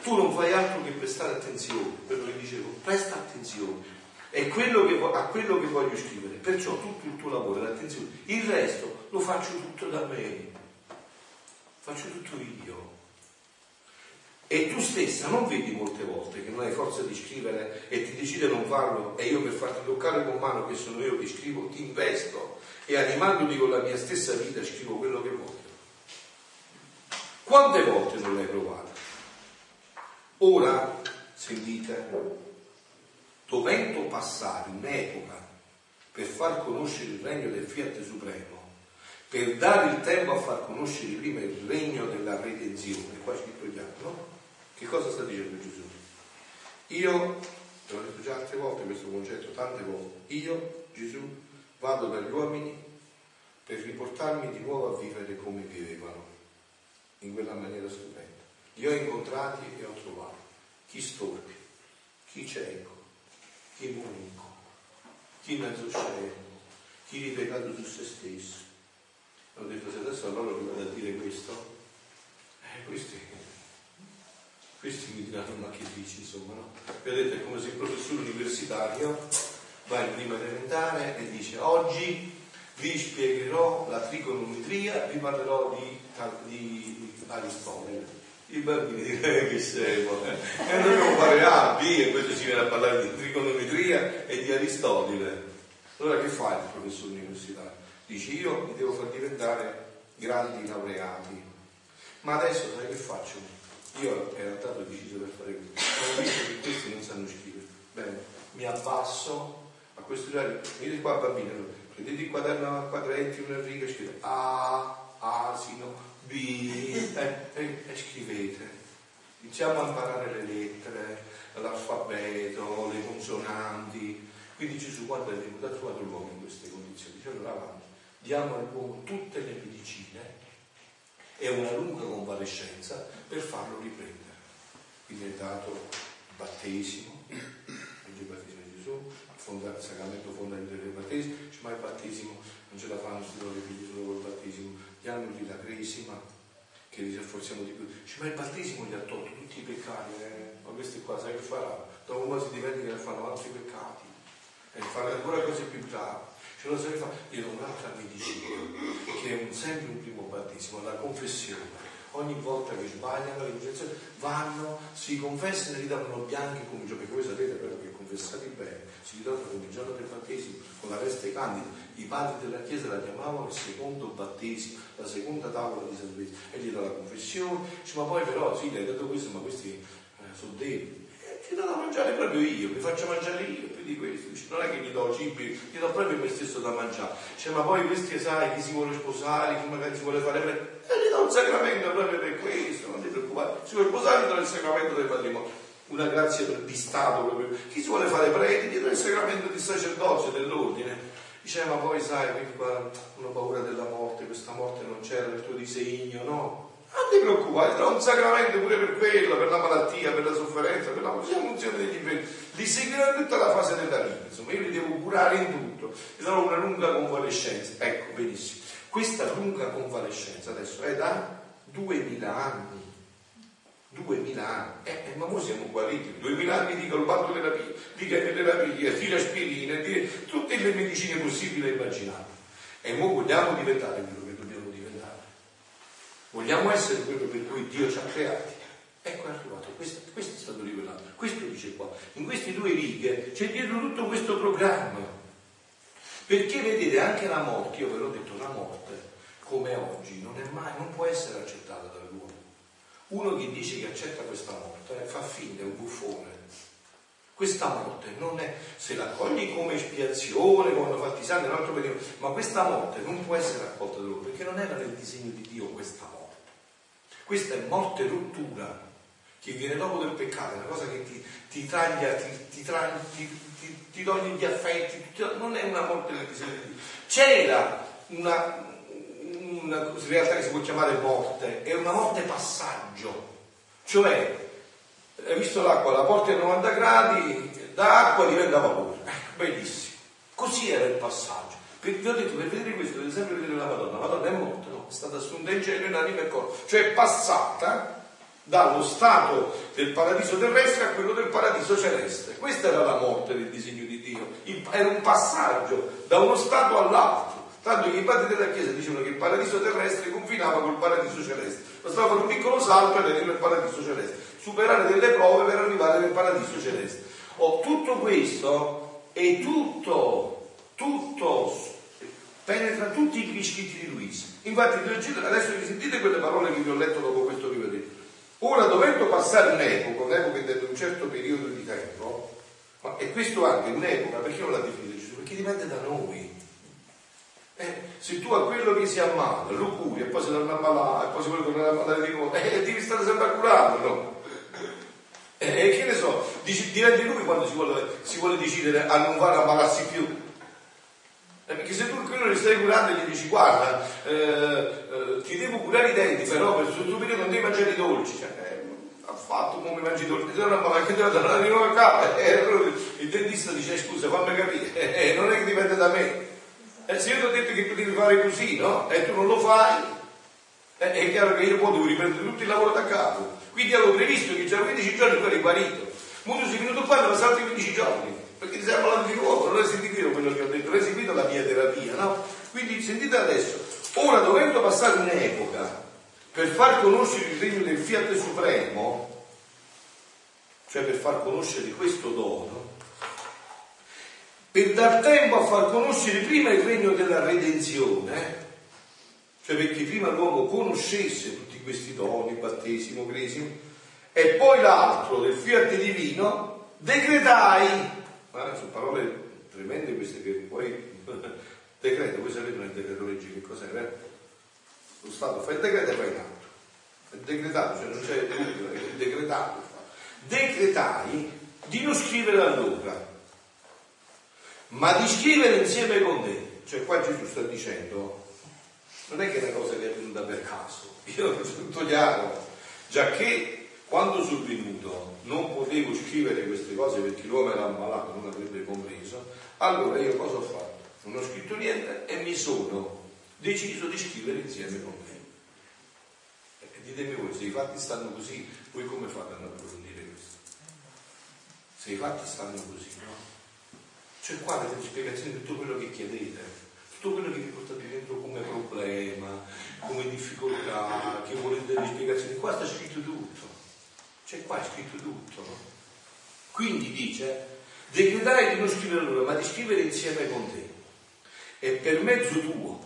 tu non fai altro che prestare attenzione, quello che dicevo, presta attenzione. È quello che, a quello che voglio scrivere, perciò tutto il tuo lavoro l'attenzione. Il resto lo faccio tutto da me, faccio tutto io. E tu stessa non vedi molte volte che non hai forza di scrivere e ti decide non farlo e io per farti toccare con mano che sono io che scrivo ti investo e animandoti con la mia stessa vita scrivo quello che voglio. Quante volte non l'hai provato? Ora, sentite, dovendo passare un'epoca per far conoscere il regno del Fiat Supremo, per dare il tempo a far conoscere prima il regno della redenzione, qua è scritto chiaro, no? Che cosa sta dicendo Gesù? Io, l'ho detto già altre volte questo concetto, tante volte, io, Gesù, vado dagli uomini per riportarmi di nuovo a vivere come vivevano, in quella maniera stupenda. Li ho incontrati e ho trovato chi storpio, chi cieco, chi munico, chi mezzo scemo, chi ripiegato su se stesso. Ho detto se adesso allora vi vado a dire questo, eh, questi questi mi diranno ma che dici insomma no? Vedete è come se il professore universitario va in prima elementare e dice oggi vi spiegherò la trigonometria, vi parlerò di, di Aristotele. I bambini che eh? e noi dobbiamo fare A, B e questo ci viene a parlare di trigonometria e di Aristotele. Allora che fa il professore universitario? Dice io mi devo far diventare grandi laureati, ma adesso sai che faccio? Io ero stato deciso per fare questo, ho visto che questi non sanno scrivere. Bene, mi abbasso a questo orario, venite qua bambini, allora, prendete il quaderno a quadretti, una riga, scrivete A, asino, B, eh, e, e scrivete. Iniziamo a imparare le lettere, l'alfabeto, le consonanti. Quindi Gesù quando è venuto ha trovato l'uomo in queste condizioni, dice allora avanti, diamo all'uomo tutte le medicine e una lunga convalescenza per farlo riprendere. Quindi è dato il battesimo, il battesimo di Gesù, il sacramento fondamentale del battesimo, ma il battesimo non ce la fanno se loro figli solo col battesimo, gli hanno lì la cresima, che li rafforziamo di più. Dice, ma il battesimo gli ha tolto tutti i peccati, eh? ma questi qua sai che farà? Dopo un po' si che fanno altri peccati e fanno ancora cose più gravi. Ce lo sai fare? Io ho un'altra medicina, che è sempre un primo battesimo, la confessione. Ogni volta che sbagliano l'infezione vanno, si confessano e ridanno bianchi come perché voi sapete però che confessati bene, si ridanno come giorno del battesimo con la veste candida. I padri della Chiesa la chiamavano il secondo battesimo, la seconda tavola di salvezza. E gli dà la confessione, dice, ma poi però sì, gli hai detto questo, ma questi eh, sono deboli. Ti do da mangiare proprio io, mi faccio mangiare io più di questo. Dice, non è che gli do cibi, gli do proprio me stesso da mangiare. Dice, ma poi questi sai chi si vuole sposare, chi magari si vuole fare. E gli do un sacramento proprio per questo, non ti preoccupare. Si vuole sposare, gli do il sacramento del matrimonio. Una grazia di Stato proprio. Chi si vuole fare preti, gli do il sacramento di sacerdozio, dell'ordine. Dice, ma poi sai, quindi qua una paura della morte, questa morte non c'era nel tuo disegno, no? Non ti preoccupare, darò un sacramento pure per quello, per la malattia, per la sofferenza, per la funzione degli impegni. Li seguirò in tutta la fase della vita, insomma, io li devo curare in tutto. E sarò una lunga convalescenza. Ecco, benissimo. Questa lunga convalescenza adesso è da 2000 anni. 2000 anni, eh, eh, ma noi siamo guariti, 2000 anni di colpantoterapia, di chemioterapia, di aspirina, di tutte le medicine possibili e immaginabili. E noi vogliamo diventare che Vogliamo essere quello per cui Dio ci ha creati. Ecco è arrivato, questo, questo è stato rivelato, questo dice qua. In queste due righe c'è dietro tutto questo programma. Perché vedete anche la morte, io ve l'ho detto, la morte come oggi non, è mai, non può essere accettata dall'uomo. Uno che dice che accetta questa morte eh, fa finta, è un buffone. Questa morte non è, se la accogli come espiazione, come hanno fatto i santi, un altro periodo, ma questa morte non può essere accolta dall'uomo perché non era nel disegno di Dio questa morte. Questa è morte rottura che viene dopo del peccato, è una cosa che ti, ti taglia, ti, ti, ti, ti, toglie gli affetti, non è una morte nel disegno di Dio. C'era una, una realtà che si può chiamare morte, è una morte passaggio, cioè hai visto l'acqua, la porti a 90 gradi, da acqua diventa vapore, ecco, bellissimo. Così era il passaggio. Vi ho detto, per vedere questo dovete sempre vedere la Madonna. La Madonna è morta? È stata assunta in cielo in anima e corpo. Cioè è passata dallo stato del paradiso terrestre a quello del paradiso celeste. Questa era la morte del disegno di Dio. Era un passaggio da uno stato all'altro. Tanto che i padri della Chiesa dicevano che il paradiso terrestre confinava col paradiso celeste. Bastava fare un piccolo salto e arrivare al paradiso celeste. Superare delle prove per arrivare nel paradiso celeste. Oh, tutto questo è tutto, tutto penetra tutti gli scritti di Luisa. Infatti adesso sentite quelle parole che vi ho letto dopo questo vi ho detto. Ora dovendo passare un'epoca, un'epoca di un certo periodo di tempo, ma, e questo anche un'epoca, perché non la definite Gesù? Perché dipende da noi. Eh, se tu a quello che si ammala lo curi e poi si torna a ammalare e poi si vuole tornare a ammalare di nuovo, eh, devi stare sempre a curarlo, no? E eh, che ne so, diventi lui quando si vuole, si vuole decidere a non fare ammalarsi più. Eh, perché se tu quello li stai curando e gli dici guarda, eh, eh, ti devo curare i denti, però per questo periodo non devi mangiare i dolci, cioè, eh, ha fatto come mangi i dolci, se non ma che devo tornare di nuovo a casa, eh, il dentista dice scusa fammi capire, eh, non è che dipende da me. se io ti ho detto che tu devi fare così, no? E tu non lo fai, è chiaro che io poi devo riprendere tutto il lavoro da capo. Quindi avevo previsto che già 15 giorni tu eri guarito. Molto sei venuto qua e mi altri 15 giorni perché ti sei parlato di nuovo, non hai sentito quello che ho detto, non hai seguito la mia terapia, no? Quindi sentite adesso, ora dovendo passare un'epoca per far conoscere il regno del Fiat Supremo, cioè per far conoscere questo dono, per dar tempo a far conoscere prima il regno della redenzione, cioè perché prima l'uomo conoscesse tutti questi doni, battesimo, cresimo, e poi l'altro del fiat divino, decretai ma sono parole tremende queste che poi decreto, voi sapete nel decreto legge che cos'è, eh? Lo Stato fa il decreto e fa in atto. È decretato, cioè non c'è dubbio, è decretato. Decretai di non scrivere all'opera, ma di scrivere insieme con te. Cioè qua Gesù sta dicendo, non è che è una cosa che è venuta per caso, io tutto chiaro, già che quando sono venuto non potevo scrivere queste cose perché l'uomo era ammalato, non avrebbe compreso, allora io cosa ho fatto? Non ho scritto niente e mi sono deciso di scrivere insieme con me. E ditemi voi, se i fatti stanno così, voi come fate ad approfondire questo? Se i fatti stanno così, no? Cioè qua avete le spiegazioni di tutto quello che chiedete, tutto quello che vi portate dentro come problema, come difficoltà, che volete delle spiegazioni, qua sta scritto tutto. C'è qua è scritto tutto. Quindi dice, decretai di non scrivere loro, ma di scrivere insieme con te. E per mezzo tuo,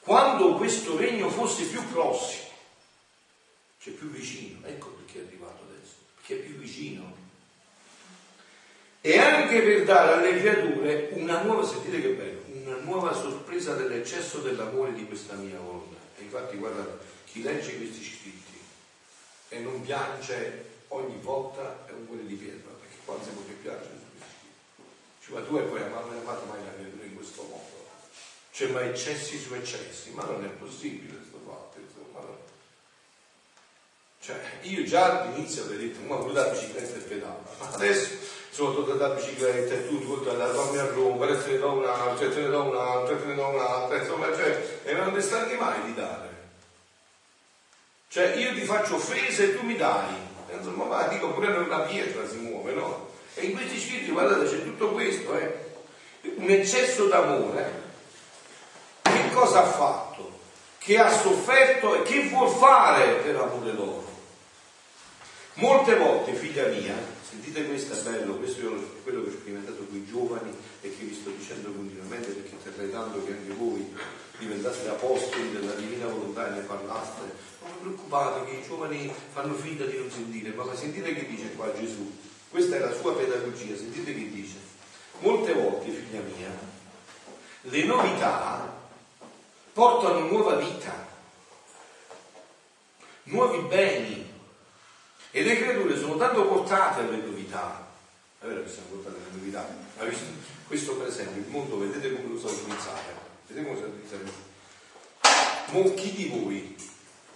quando questo regno fosse più prossimo, cioè più vicino, ecco perché è arrivato adesso. che è più vicino. E anche per dare alle creature una nuova, sentite che bello, una nuova sorpresa dell'eccesso dell'amore di questa mia volontà. E infatti guardate, chi legge questi scritti e non piange ogni volta è un cuore di pietra, perché quando si può che piangere. Cioè, ma tu e poi non hai fatto mai la creatura in questo modo. Cioè, ma eccessi su eccessi, ma non è possibile questo fatto, insomma. No? Cioè, io già all'inizio avrei detto, ma voglio la bicicletta e pedala, ma adesso sono tornato alla bicicletta e tu tu la dormi a Roma, adesso ne do un'altra, te ne do un'altra, te ne do un'altra, insomma, cioè, e non ne stanno mai di dare. Cioè, io ti faccio offese e tu mi dai. Insomma, ma dico pure una pietra si muove, no? E in questi scritti, guardate, c'è tutto questo, eh? Un eccesso d'amore che cosa ha fatto? Che ha sofferto e che vuol fare per amore loro. Molte volte, figlia mia, sentite questo è bello, questo è quello che ho sperimentato con i giovani e che vi sto dicendo continuamente perché terrei tanto che anche voi diventaste apostoli della divina volontà e ne parlaste. Non preoccupate che i giovani fanno finta di non sentire, ma sentite che dice qua Gesù. Questa è la sua pedagogia, sentite che dice. Molte volte, figlia mia, le novità portano nuova vita, nuovi beni e le creature sono tanto portate alle novità. È vero che siamo portate alle novità, ma questo per esempio, il mondo vedete come lo sa utilizzare, vedete come lo sa utilizzare. Mo chi di voi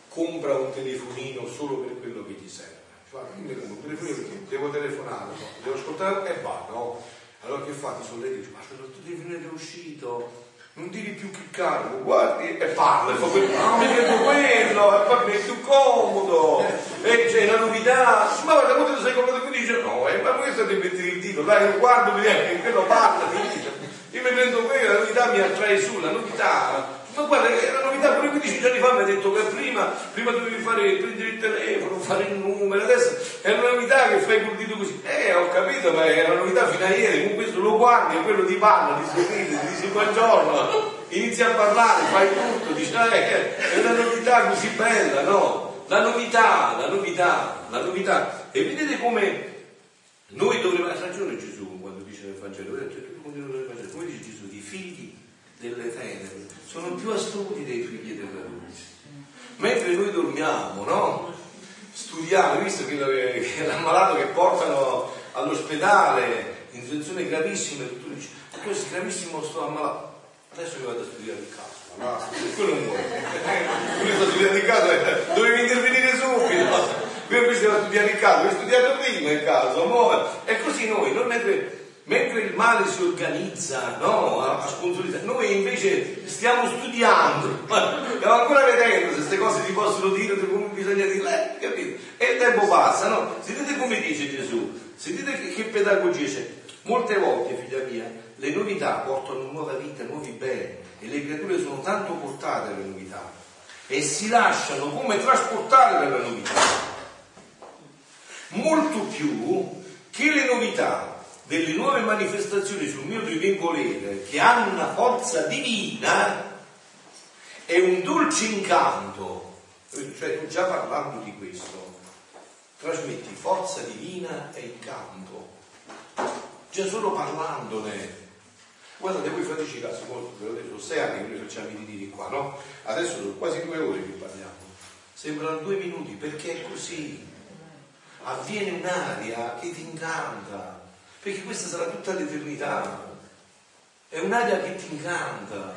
compra un telefonino solo per quello che ti serve? Guarda, io mi compro un telefonino perché devo telefonare, no? devo ascoltare e va, no? Allora che fa? Ti sono lei che dice, ma il telefonino è uscito, non devi più cliccarlo, guardi e parla, fa quello, ah, mi vedo quello, e poi mi è più comodo, e c'è la novità, ma guarda, quando sei comprato qui dice no, eh, ma questo ti metti il dito, dai, guardo, viene, quello parla, mi dice, io mi prendo quello, la novità mi attrae su, la novità ma guarda, è una novità pure 15 giorni fa mi ha detto che prima, prima dovevi fare, prendere il telefono, fare il numero, adesso è una novità che fai col dito così. Eh, ho capito, ma è una novità fino a ieri, con questo lo guardi e quello ti parla, ti sorride, ti dici buongiorno, inizi a parlare, fai tutto, dici, eh, è una novità così bella, no? La novità, la novità, la novità. E vedete come noi dovremmo, ha ragione Gesù quando dice nel Vangelo, come dice Gesù, i figli delle tenebre sono più astuti dei figli della luce. Mentre noi dormiamo, no? Studiamo, visto che, l'ammalato che portano all'ospedale in situazioni gravissime, tu dici, questo è gravissimo, sto ammalato. Adesso mi vado a studiare il caso. No, quello non vuole. Quello sta studiando il caso, eh, dovevi intervenire subito. Questo va a studiare il caso, hai studiato prima il caso, amore. E così noi, non mentre mentre il male si organizza no, a, sponsorizzare, noi invece stiamo studiando, stiamo ancora vedendo se queste cose si possono dire, come bisogna dirle, eh, capito? E il tempo passa, no? Sentite come dice Gesù, sentite che, che pedagogia c'è. Molte volte, figlia mia, le novità portano nuova vita, nuovi beni e le creature sono tanto portate alle novità e si lasciano come trasportare dalla novità. Molto più che le novità delle nuove manifestazioni sul mio divin volere che hanno una forza divina è un dolce incanto. Cioè tu già parlando di questo trasmetti forza divina e incanto. Già solo parlandone. Guardate, voi fateci caso, ve l'ho detto, sei anni che noi facciamo i ritiri qua, no? Adesso sono quasi due ore che parliamo. Sembrano due minuti perché è così. Avviene un'aria che ti incanta perché questa sarà tutta l'eternità. È un'aria che ti incanta,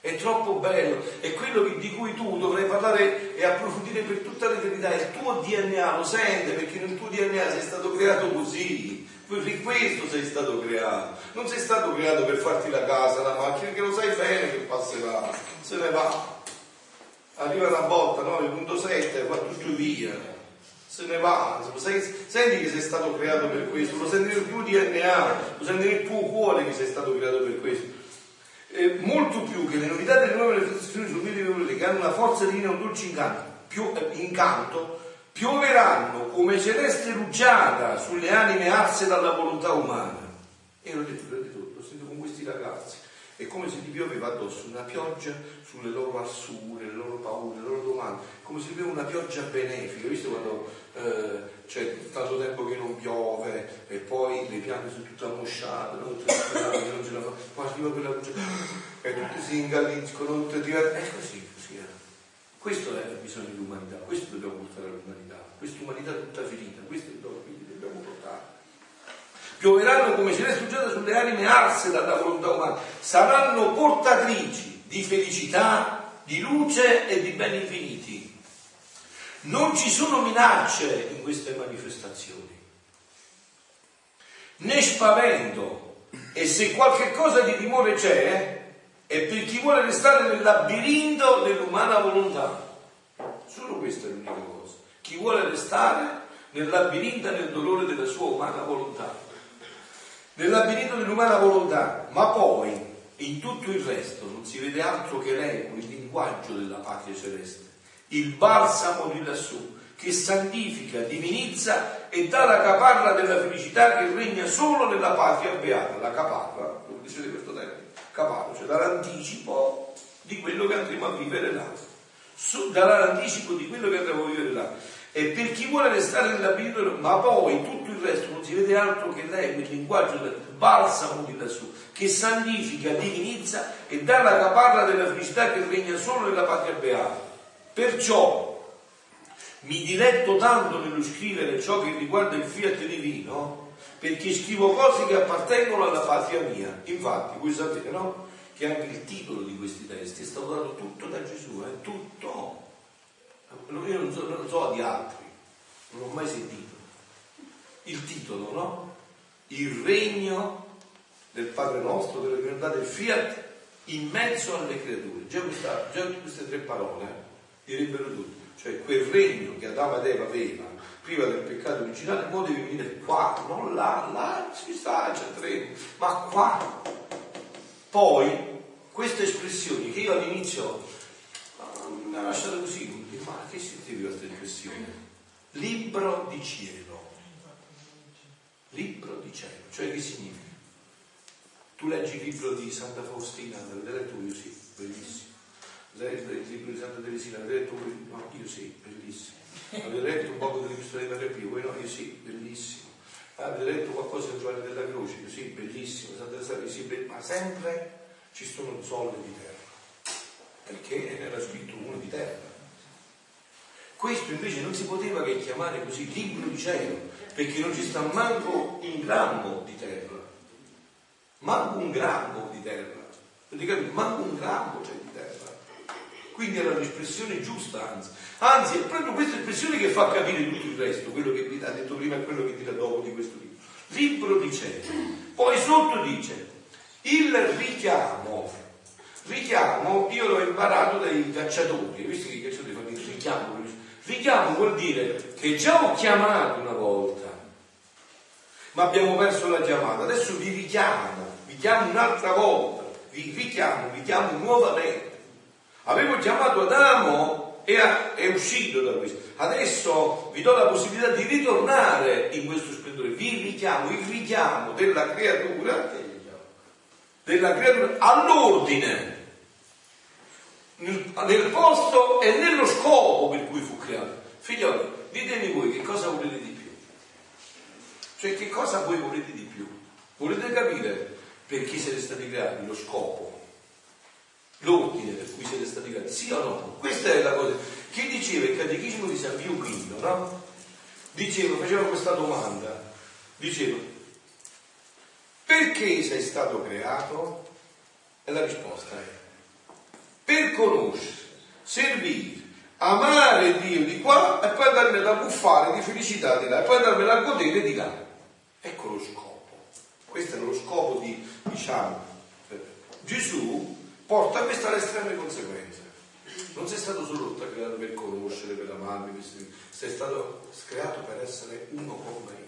è troppo bello, è quello di cui tu dovrai parlare e approfondire per tutta l'eternità. Il tuo DNA lo sente perché nel tuo DNA sei stato creato così. Per questo sei stato creato. Non sei stato creato per farti la casa, la macchina, perché lo sai bene che passerà. Se ne va. Arriva una botta 9.7, va tutto via se ne va, senti che sei stato creato per questo, lo senti nel tuo DNA, lo senti nel tuo cuore che sei stato creato per questo. Eh, molto più che le novità delle nuove manifestazioni mio che hanno una forza divina, un dolce incanto, più, eh, incanto, pioveranno come celeste rugiada sulle anime arse dalla volontà umana. E l'ho detto, l'ho detto, l'ho sentito con questi ragazzi. È come se gli pioveva addosso una pioggia sulle loro arsure, le loro paure, le loro domande, come se pioveva una pioggia benefica. Visto quando eh, c'è tanto tempo che non piove e poi le piante sono tutte ammosciate, non non poi arriva quella luce e tutti si ingalliscono, tutte diverse. È così, così è. Questo è il bisogno dell'umanità, questo dobbiamo portare all'umanità, questa umanità tutta finita, questo è il dono che dobbiamo portare pioveranno come celeste rugiada sulle anime arse dalla volontà umana, saranno portatrici di felicità, di luce e di beni infiniti. Non ci sono minacce in queste manifestazioni, né spavento, e se qualche cosa di timore c'è, è per chi vuole restare nel labirinto dell'umana volontà. Solo questa è l'unica cosa. Chi vuole restare nel labirinto nel dolore della sua umana volontà. Nel labirinto dell'umana volontà, ma poi in tutto il resto non si vede altro che l'eco, il linguaggio della patria celeste, il balsamo di lassù, che santifica, divinizza e dà la caparra della felicità che regna solo nella patria beata. La caparra, lo dicete questo termine, caparra, cioè dà l'anticipo di quello che andremo a vivere là. darà l'anticipo di quello che andremo a vivere là e per chi vuole restare nella Bibbia, ma poi tutto il resto non si vede altro che lei, quel linguaggio del balsamo di lassù, che santifica, divinizza e dà la caparra della felicità che regna solo nella patria beata. Perciò mi diletto tanto nello scrivere ciò che riguarda il fiat divino, perché scrivo cose che appartengono alla patria mia. Infatti, voi sapete, no? Che anche il titolo di questi testi è stato dato tutto da Gesù, è eh? tutto io non so, non so di altri, non l'ho mai sentito. Il titolo, no? Il regno del Padre nostro, della divinità del Fiat, in mezzo alle creature. Già, questa, già queste tre parole eh, direbbero tutti. Cioè quel regno che Adamo ed Eva aveva prima del peccato originale, deve venire qua, non là, là ci sta, c'è ma qua. Poi queste espressioni che io all'inizio mi ha lasciato così, ma che significa questa espressione? Libro di cielo. Libro di cielo, cioè che significa? Tu leggi il libro di Santa Faustina, l'avete letto io sì, bellissimo. Il libro di Santa Teresina, l'avete letto no, io sì, bellissimo. Avete letto un po' dell'epistola di Maria Pio, voi no, io sì, bellissimo. Avete letto qualcosa di Giovanni della Croce, io sì, bellissimo. Santa Teresina, sì, bellissimo. ma sempre ci sono zolle di terra perché era scritto uno di terra. Questo invece non si poteva che chiamare così libro di cielo, perché non ci sta manco un grammo di terra. Manco un grammo di terra. Manco un grammo c'è di terra. Quindi era un'espressione giusta, anzi. Anzi, è proprio questa espressione che fa capire tutto il resto, quello che vi ha detto prima e quello che dirà dopo di questo libro. Libro di cielo. Poi sotto dice, il richiamo Richiamo, io l'ho imparato dai cacciatori, visto che i cacciatori fanno il richiamo. Richiamo vuol dire che già ho chiamato una volta, ma abbiamo perso la chiamata. Adesso vi richiamo, vi chiamo un'altra volta, vi richiamo, vi chiamo nuovamente. Avevo chiamato Adamo e è uscito da questo. Adesso vi do la possibilità di ritornare in questo splendore. Vi richiamo, il richiamo della creatura, della creatura all'ordine nel posto e nello scopo per cui fu creato. Figlioli, ditemi voi che cosa volete di più? Cioè che cosa voi volete di più? Volete capire per chi siete stati creati, lo scopo, l'ordine per cui siete stati creati, sì o no? Questa è la cosa. Chi diceva il catechismo di San Pio V, no? Diceva, faceva questa domanda, diceva, perché sei stato creato? E la risposta è, per conoscere, servire, amare Dio di qua e poi andarmela a buffare di felicità di là e poi andarmela a godere di là. Ecco lo scopo. Questo è lo scopo di, diciamo, Gesù porta queste alle estreme conseguenze. Non sei stato solo creato per conoscere, per amarmi, sei stato creato per essere uno con me.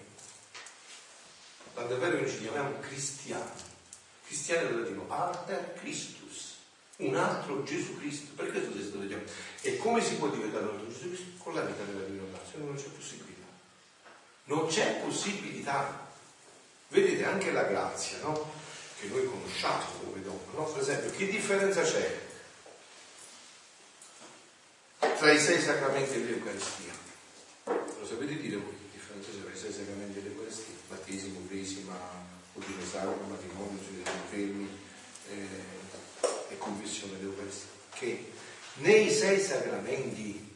Tant'è vero che noi ci chiamiamo cristiani. Cristiani è latino, alter Christus un altro Gesù Cristo. Per questo si sta dicendo. E come si può diventare un altro Gesù Cristo? Con la vita della divinità, se no non c'è possibilità. Non c'è possibilità. Vedete anche la grazia, no? Che noi conosciamo come donna, no? Per esempio, che differenza c'è tra i sei sacramenti e l'Eucaristia? Lo sapete dire voi che differenza c'è tra i sei sacramenti e l'Eucaristia? Battesimo, cresima, ordine sacro, matrimonio, dei infermi eh, e conversione dell'Eucaristia. Che nei sei sacramenti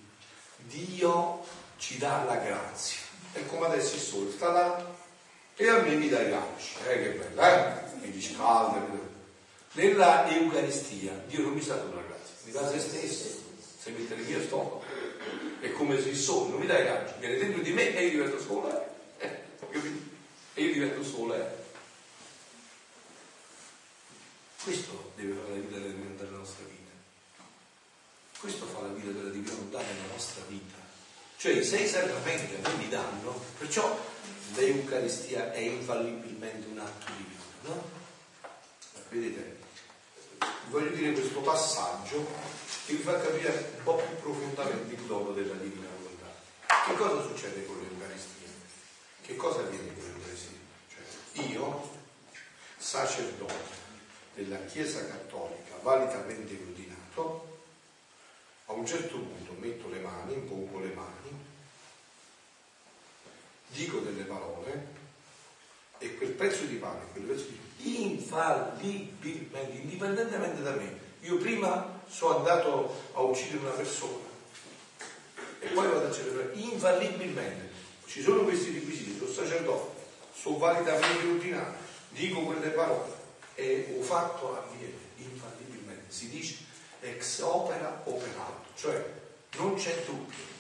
Dio ci dà la grazia. È come adesso sta là e a me mi dà i calci. Eh, che bella, eh? Mi dice calda. Nella Eucaristia Dio non mi sta dando la grazia, mi dà se stesso. Se mettere via sto è come se il sole non mi dà i viene dentro di me e io divento sole. Eh, e io divento sole. Questo deve fare la vita della nostra vita. Questo fa la vita della divinità nella nostra vita. Cioè i sei sacramenti a noi mi danno, perciò l'Eucaristia è infallibilmente un atto divino, no? Vedete, voglio dire questo passaggio che vi fa capire un po' più profondamente il dono della divina volontà. Che cosa succede con l'Eucaristia? Che cosa avviene con l'Eucaristia? Cioè, io, sacerdote della Chiesa Cattolica, validamente ordinato, a un certo punto metto le mani, impongo le mani, dico delle parole e quel pezzo di pane, quel pezzo di infallibilmente, indipendentemente da me. Io prima sono andato a uccidere una persona e poi vado a celebrare infallibilmente. Ci sono questi requisiti, sono sacerdote, sono validamente ordinato, dico quelle parole e ho fatto avviene infallibilmente. Si dice ex opera operato, cioè non c'è dubbio,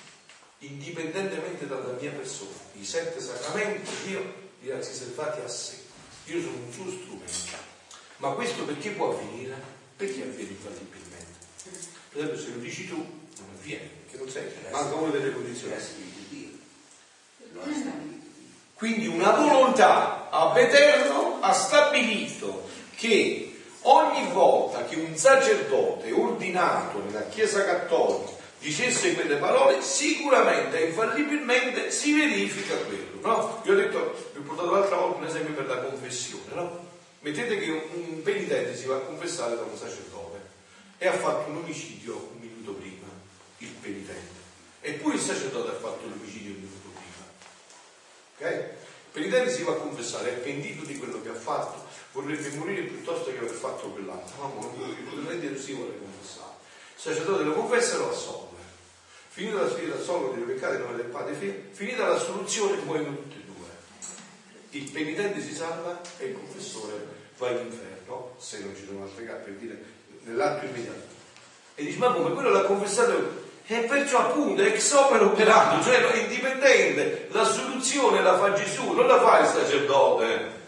indipendentemente dalla mia persona, i sette sacramenti Dio li ha riservati a sé, io sono un suo strumento, ma questo perché può avvenire? Perché avviene infallibilmente? Per esempio se lo dici tu, non avviene, perché non sei, manca una delle condizioni. Quindi una volontà ab eterno ha stabilito che Ogni volta che un sacerdote ordinato nella Chiesa Cattolica dicesse quelle parole, sicuramente infallibilmente si verifica quello. No? Io ho detto, vi ho portato l'altra volta un esempio per la confessione. No? Mettete che un penitente si va a confessare da un sacerdote e ha fatto un omicidio un minuto prima, il penitente. Eppure il sacerdote ha fatto l'omicidio un minuto prima. Ok? Il penitente si va a confessare, è pentito di quello che ha fatto, vorrebbe morire piuttosto che aver fatto quell'altro. No, non si vuole confessare. Il sacerdote lo confessa e lo assolve. Finita la sfida assolve dei peccati non del padre figlio, finita la soluzione muoiono tutti e due. Il penitente si salva e il confessore va all'inferno, se non ci sono altre carte per dire nell'atto immediato. E dice, ma come quello l'ha confessato e perciò appunto ex opera operato, cioè è indipendente, la soluzione la fa Gesù, non la fa il sacerdote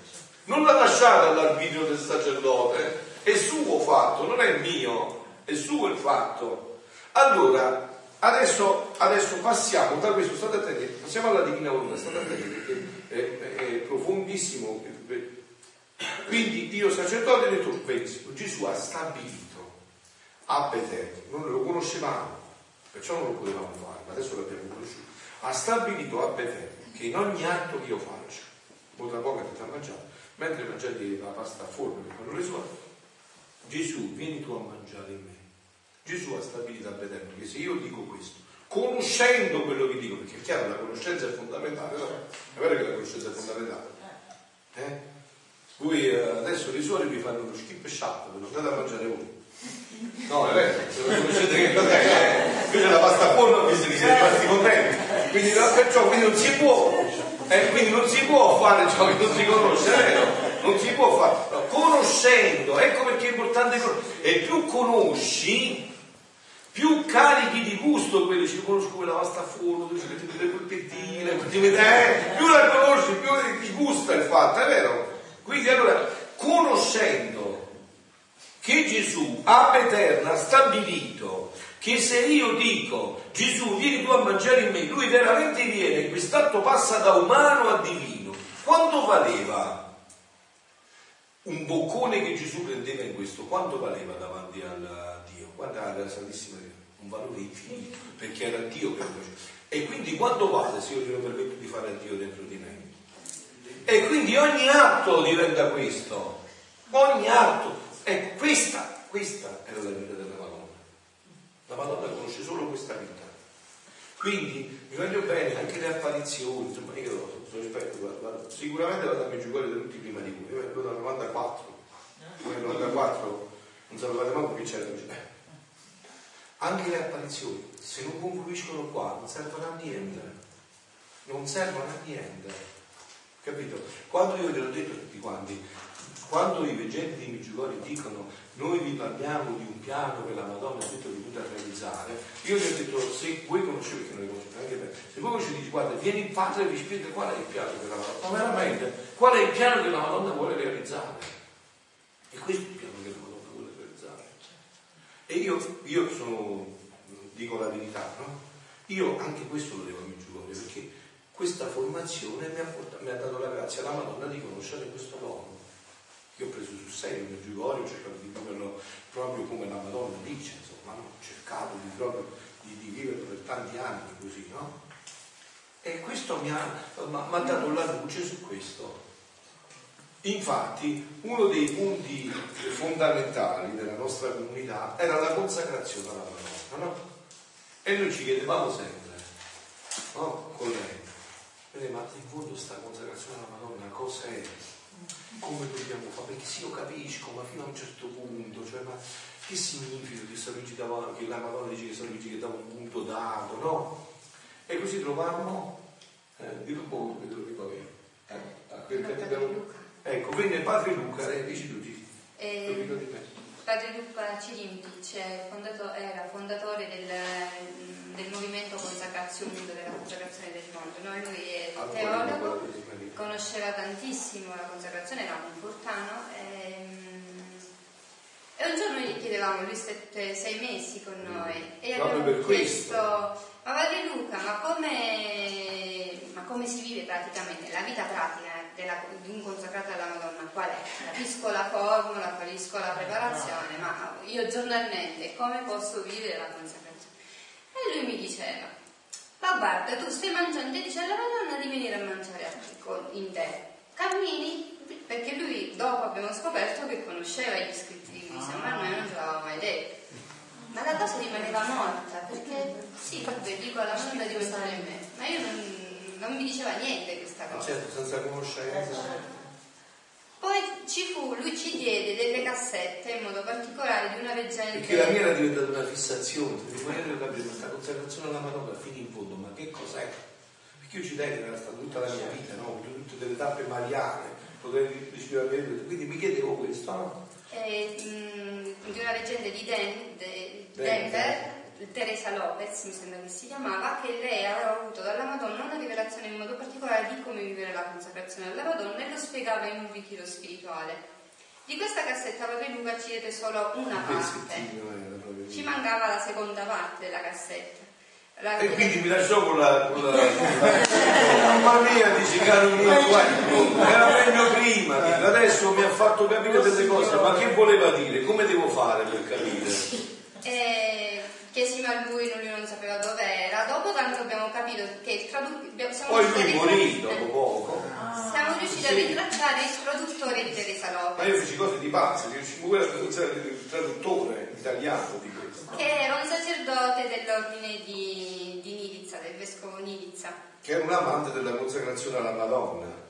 non la lasciate all'arbitrio del sacerdote, è suo fatto, non è mio, è suo il fatto. Allora, adesso, adesso passiamo da questo, state attenti, passiamo alla Divina Volontà, state attenti perché è, è, è profondissimo. Quindi Dio sacerdote ha detto, pensi, Gesù ha stabilito a eterno, non lo conoscevamo, perciò non lo potevamo fare, ma adesso l'abbiamo conosciuto. Ha stabilito a eterno che in ogni atto che io faccio, molto poco che ti ha mangiato, mentre mangiate la pasta a forno che fanno le suore, Gesù vieni tu a mangiare in me. Gesù ha stabilito a vedere che se io dico questo, conoscendo quello che dico, perché è chiaro, la conoscenza è fondamentale, no? È vero che la conoscenza è fondamentale. Eh? Voi eh, adesso le suore vi fanno schip e shop, ve lo andate a mangiare voi. No, è vero, se non conoscete che cos'è, invece la pasta a forno vi siete rimasti contenti. Quindi, perciò quindi non si può e quindi non si può fare ciò che non si conosce, è vero? Non si può fare. No, conoscendo, ecco perché è importante conoscere. E più conosci, più carichi di gusto quelli, ci conosco quella pasta a forno, dove ci mettete le polpettine, eh, più la conosci, più ti gusta il fatto, è vero? Quindi allora, conoscendo che Gesù, ab eterna, ha stabilito che se io dico Gesù vieni tu a mangiare in me, lui veramente viene, quest'atto passa da umano a divino. Quanto valeva un boccone che Gesù prendeva in questo? Quanto valeva davanti a Dio? Guarda alla Santissima un valore infinito, perché era Dio che lo faceva. E quindi quanto vale se io glielo permetto di fare a Dio dentro di me? E quindi ogni atto diventa questo. Ogni atto. Ecco, questa, questa era la vita della Madonna. La Madonna conosce solo questa vita. Quindi mi voglio bene anche le apparizioni, insomma io sono esperto, guarda, sicuramente vado a Meggiugorje da tutti prima di voi, io vengo dal 94, nel 94 non sapevate mai che c'era. Anche le apparizioni, se non confluiscono qua, non servono a niente, non servono a niente, capito? Quando io glielo ho detto a tutti quanti, quando i veggenti di Meggiugorje dicono noi vi parliamo di un piano che la Madonna è tutta venuta a realizzare, io gli ho detto se voi conoscete, perché noi conosciamo anche bene, se voi conoscete, guarda, vieni in padre e vi spiega qual è il piano che la Madonna, ma veramente, qual è il piano che la Madonna vuole realizzare? E questo è il piano che la Madonna. E io, io sono, dico la verità, no? Io anche questo lo devo a Meggiugorje, perché questa formazione mi ha, portato, mi ha dato la grazia alla Madonna di conoscere questo dono. Io ho preso sul serio il Giugorio, ho cercato di viverlo proprio come la Madonna dice, insomma, ho cercato di, proprio, di, di viverlo per tanti anni così, no? E questo mi ha, mi ha dato la luce su questo. Infatti, uno dei punti fondamentali della nostra comunità era la consacrazione alla Madonna, no? E noi ci chiedevamo sempre, no? Con lei, ma in fondo sta consacrazione alla Madonna cosa è? come dobbiamo fare? Perché sì, io capisco, ma fino a un certo punto, cioè, ma che significa che, San Luigi dava, che la Madonna dice che San Luigi che dava un punto dato, no? E così trovammo, eh, di un po' che te lo ricordi, eh, abbiamo... Ecco, venne padre Luca, eh, dici tu, dici. Eh, padre Luca Cirimpic era fondatore del, del movimento Consacrazione della consacrazione del mondo. No? Lui è teologo, conosceva tantissimo la consacrazione, era un portano. E, ehm, e un giorno gli chiedevamo, lui stette sei mesi con noi, e gli abbiamo chiesto, ma Padre Luca, ma come, ma come si vive praticamente la vita pratica della, di un consacrato alla Madonna? Qual è? Capisco la formula, capisco la preparazione, ma io giornalmente come posso vivere la consacrazione? E lui mi diceva, ma guarda, tu stai mangiando e dice alla Madonna di venire a mangiare in te. Cammini? Perché lui dopo abbiamo scoperto che conosceva gli scritti di Luisa, ma noi non ce l'avevamo mai detto. Ma la cosa rimaneva morta, perché sì, vabbè, dico alla Madonna di mangiare in me, ma io non, non mi diceva niente questa cosa. Certo, senza conoscenza. Poi ci fu, lui ci diede delle cassette in modo particolare di una veggente. Perché la mia era diventata una fissazione, ma io devo capire questa consacrazione alla Madonna fino in fondo, ma che cos'è? Perché io ci tengo, era stata tutta la mia vita, no? tutte delle tappe mariane, poter rispirare quindi mi chiedevo questo, no? Eh, mh, di una leggenda di Den, de, Denver, Teresa Lopez, mi sembra che si chiamava, che lei aveva avuto dalla Madonna una rivelazione in modo particolare di come vivere la consacrazione alla Madonna e lo spiegava in un ritiro spirituale. Di questa cassetta Padre Luca ci solo una parte, ci mancava la seconda parte della cassetta. La e quindi mi lasciò con la, con la... mamma mia dice caro mio era meglio prima adesso mi ha fatto capire delle cose ma che voleva dire? Come devo fare per capire? E chiesimo a lui, lui non sapeva tanto abbiamo capito che il traduttore. Poi lui morì dopo poco. Ah, siamo riusciti sì. a rintracciare il traduttore di Teresa Lopez. Ma io feci cose di pazzi, riuscimo pure a traduzione il traduttore italiano di questo. Che era un sacerdote dell'ordine di, di Nilizza, del vescovo Nilizza. Che era un amante della consacrazione alla Madonna.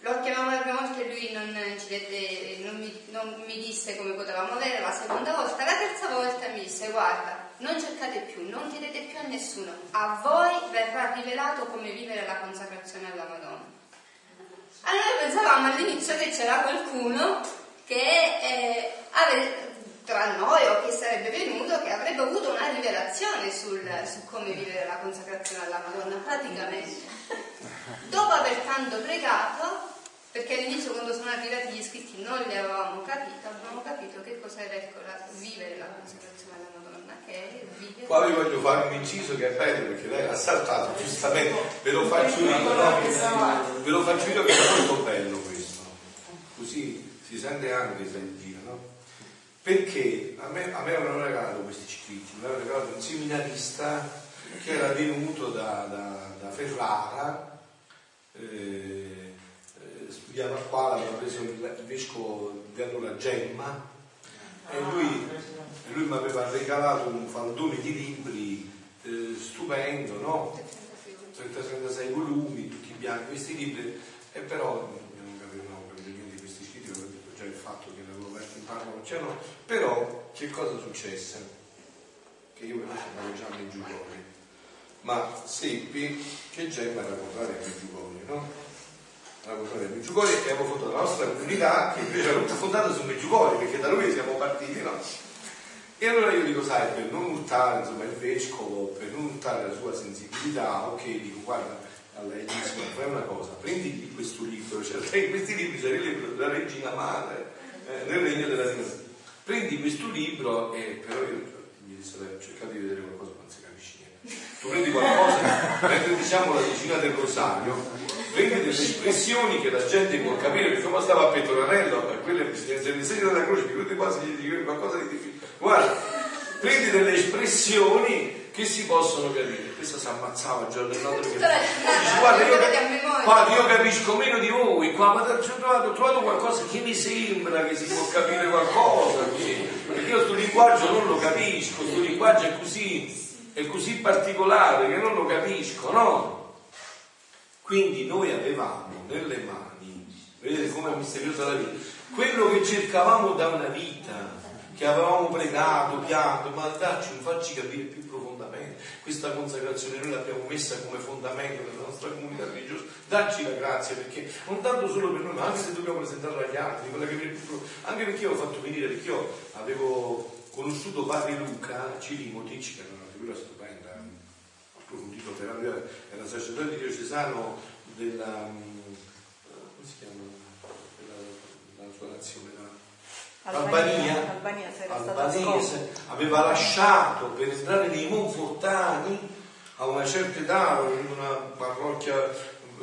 Lo chiamavo la prima volta e lui non, dette, non, mi, non, mi, disse come potevamo avere la seconda volta, la terza volta mi disse guarda, non cercate più, non chiedete più a nessuno, a voi verrà rivelato come vivere la consacrazione alla Madonna. Allora pensavamo all'inizio che c'era qualcuno che eh, avrebbe, tra noi o che sarebbe venuto che avrebbe avuto una rivelazione sul, su come vivere la consacrazione alla Madonna, praticamente. Dopo aver tanto pregato, perché all'inizio quando sono arrivati gli iscritti non li avevamo capito, abbiamo capito che cos'era vivere la consacrazione alla Madonna, che è vivere. Qua vi voglio fare un inciso che è bello perché lei ha saltato giustamente, ve lo faccio io, no? ve lo faccio io che è molto bello questo, così si sente anche se in giro, no? Perché a me, a me avevano regalato questi scritti, mi avevano regalato un seminarista che era venuto da, da, da Ferrara, eh, via qua l'aveva preso il, vescovo di allora Gemma e lui, lui mi aveva regalato un faldone di libri eh, stupendo, no? 30-36 volumi, tutti bianchi, questi libri, e però non capivano niente di questi scritti, detto già il fatto che l'avevo letto in parla non c'erano, però che cosa successe? Che io avevo già nei giugoli, ma seppi che Gemma era contraria ai giugoli, no? La cultura dei Meggiugori e abbiamo fatto la nostra comunità che invece era tutta fondata su Meggiugori perché da lui siamo partiti no? e allora io dico sai per non urtare insomma il vescovo per non urtare la sua sensibilità ok dico guarda a lei dico fai una cosa prendi questo libro cioè in questi libri c'è il libro della regina madre eh, nel regno della dinastia prendi questo libro e però io mi disse cercate di vedere qualcosa non si capisce niente tu prendi qualcosa mentre diciamo la decina del rosario prendi delle espressioni che la gente può capire, perché come stava a Petronello, a quelle se il segno della croce, queste quasi gli dico qualcosa di difficile. Guarda, prendi delle espressioni che si possono capire. Questo si ammazzava giorno e notte perché dice, guarda, io, guarda, io capisco meno di voi, qua, ma ho trovato, ho trovato qualcosa che mi sembra che si può capire qualcosa, perché io questo linguaggio non lo capisco, questo linguaggio è così, è così particolare che non lo capisco, no? Quindi noi avevamo nelle mani, vedete come è misteriosa la vita, quello che cercavamo da una vita, che avevamo pregato, pianto, ma dacci, facci capire più profondamente. Questa consacrazione, noi l'abbiamo messa come fondamento della nostra comunità religiosa, dacci la grazia perché non tanto solo per noi, ma anche se dobbiamo presentarla agli altri, anche perché io ho fatto venire, perché io avevo conosciuto padre Luca Cilimotic, che era una figura stupenda, approfondito per era sacerdote diocesano della, mm, come si chiama, della, sua nazione, Albania, Albania, albanese, aveva lasciato per entrare nei Monfortani a una certa età, in una parrocchia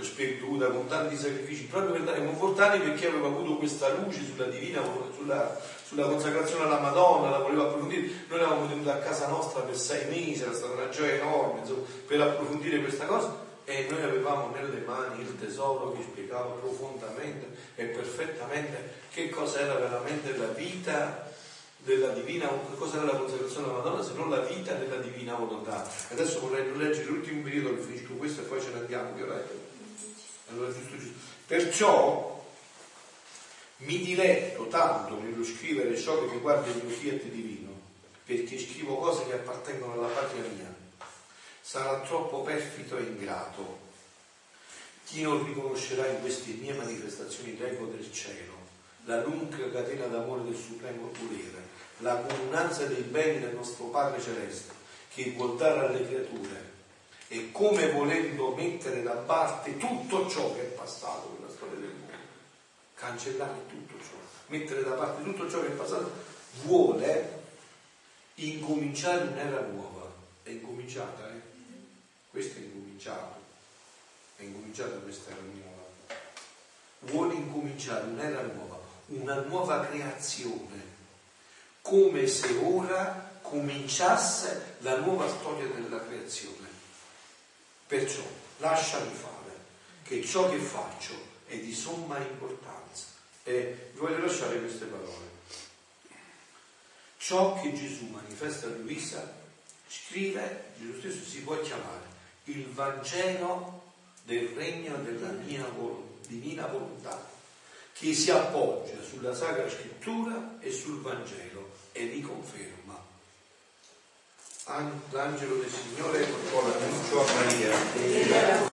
sperduta con tanti sacrifici, proprio per andare ai Monfortani perché aveva avuto questa luce sulla divina, sulla, sulla consacrazione alla Madonna, la voleva approfondire. Noi l'avevamo tenuta a casa nostra per sei mesi, era stata una gioia enorme insomma, per approfondire questa cosa e noi avevamo nelle mani il tesoro che spiegava profondamente e perfettamente che cosa era veramente la vita della divina, cosa era la consacrazione alla Madonna se non la vita della divina volontà. Adesso vorrei leggere l'ultimo periodo che finisco questo e poi ce ne andiamo, che allora, giusto, giusto. Perciò mi diletto tanto nello scrivere ciò che riguarda il mio fiat divino, perché scrivo cose che appartengono alla patria mia. Sarà troppo perfido e ingrato chi non riconoscerà in queste mie manifestazioni l'eco del cielo, la lunga catena d'amore del supremo volere, la comunanza dei beni del nostro Padre Celeste, che vuol dare alle creature, e come volendo mettere da parte tutto ciò che è passato nella storia del mondo cancellare tutto ciò, mettere da parte tutto ciò che è passato, vuole incominciare un'era nuova. È incominciata, eh? Questo è incominciato. È incominciata questa era nuova. Vuole incominciare un'era nuova, una nuova creazione, come se ora cominciasse la nuova storia della creazione. Perciò lasciami fare, che ciò che faccio è di somma importanza e voglio lasciare queste parole. Ciò che Gesù manifesta a Luisa, scrive, Gesù stesso si può chiamare il Vangelo del regno della mia divina volontà, che si appoggia sulla Sacra Scrittura e sul Vangelo e li conferma. L'angelo del Signore con la a Maria.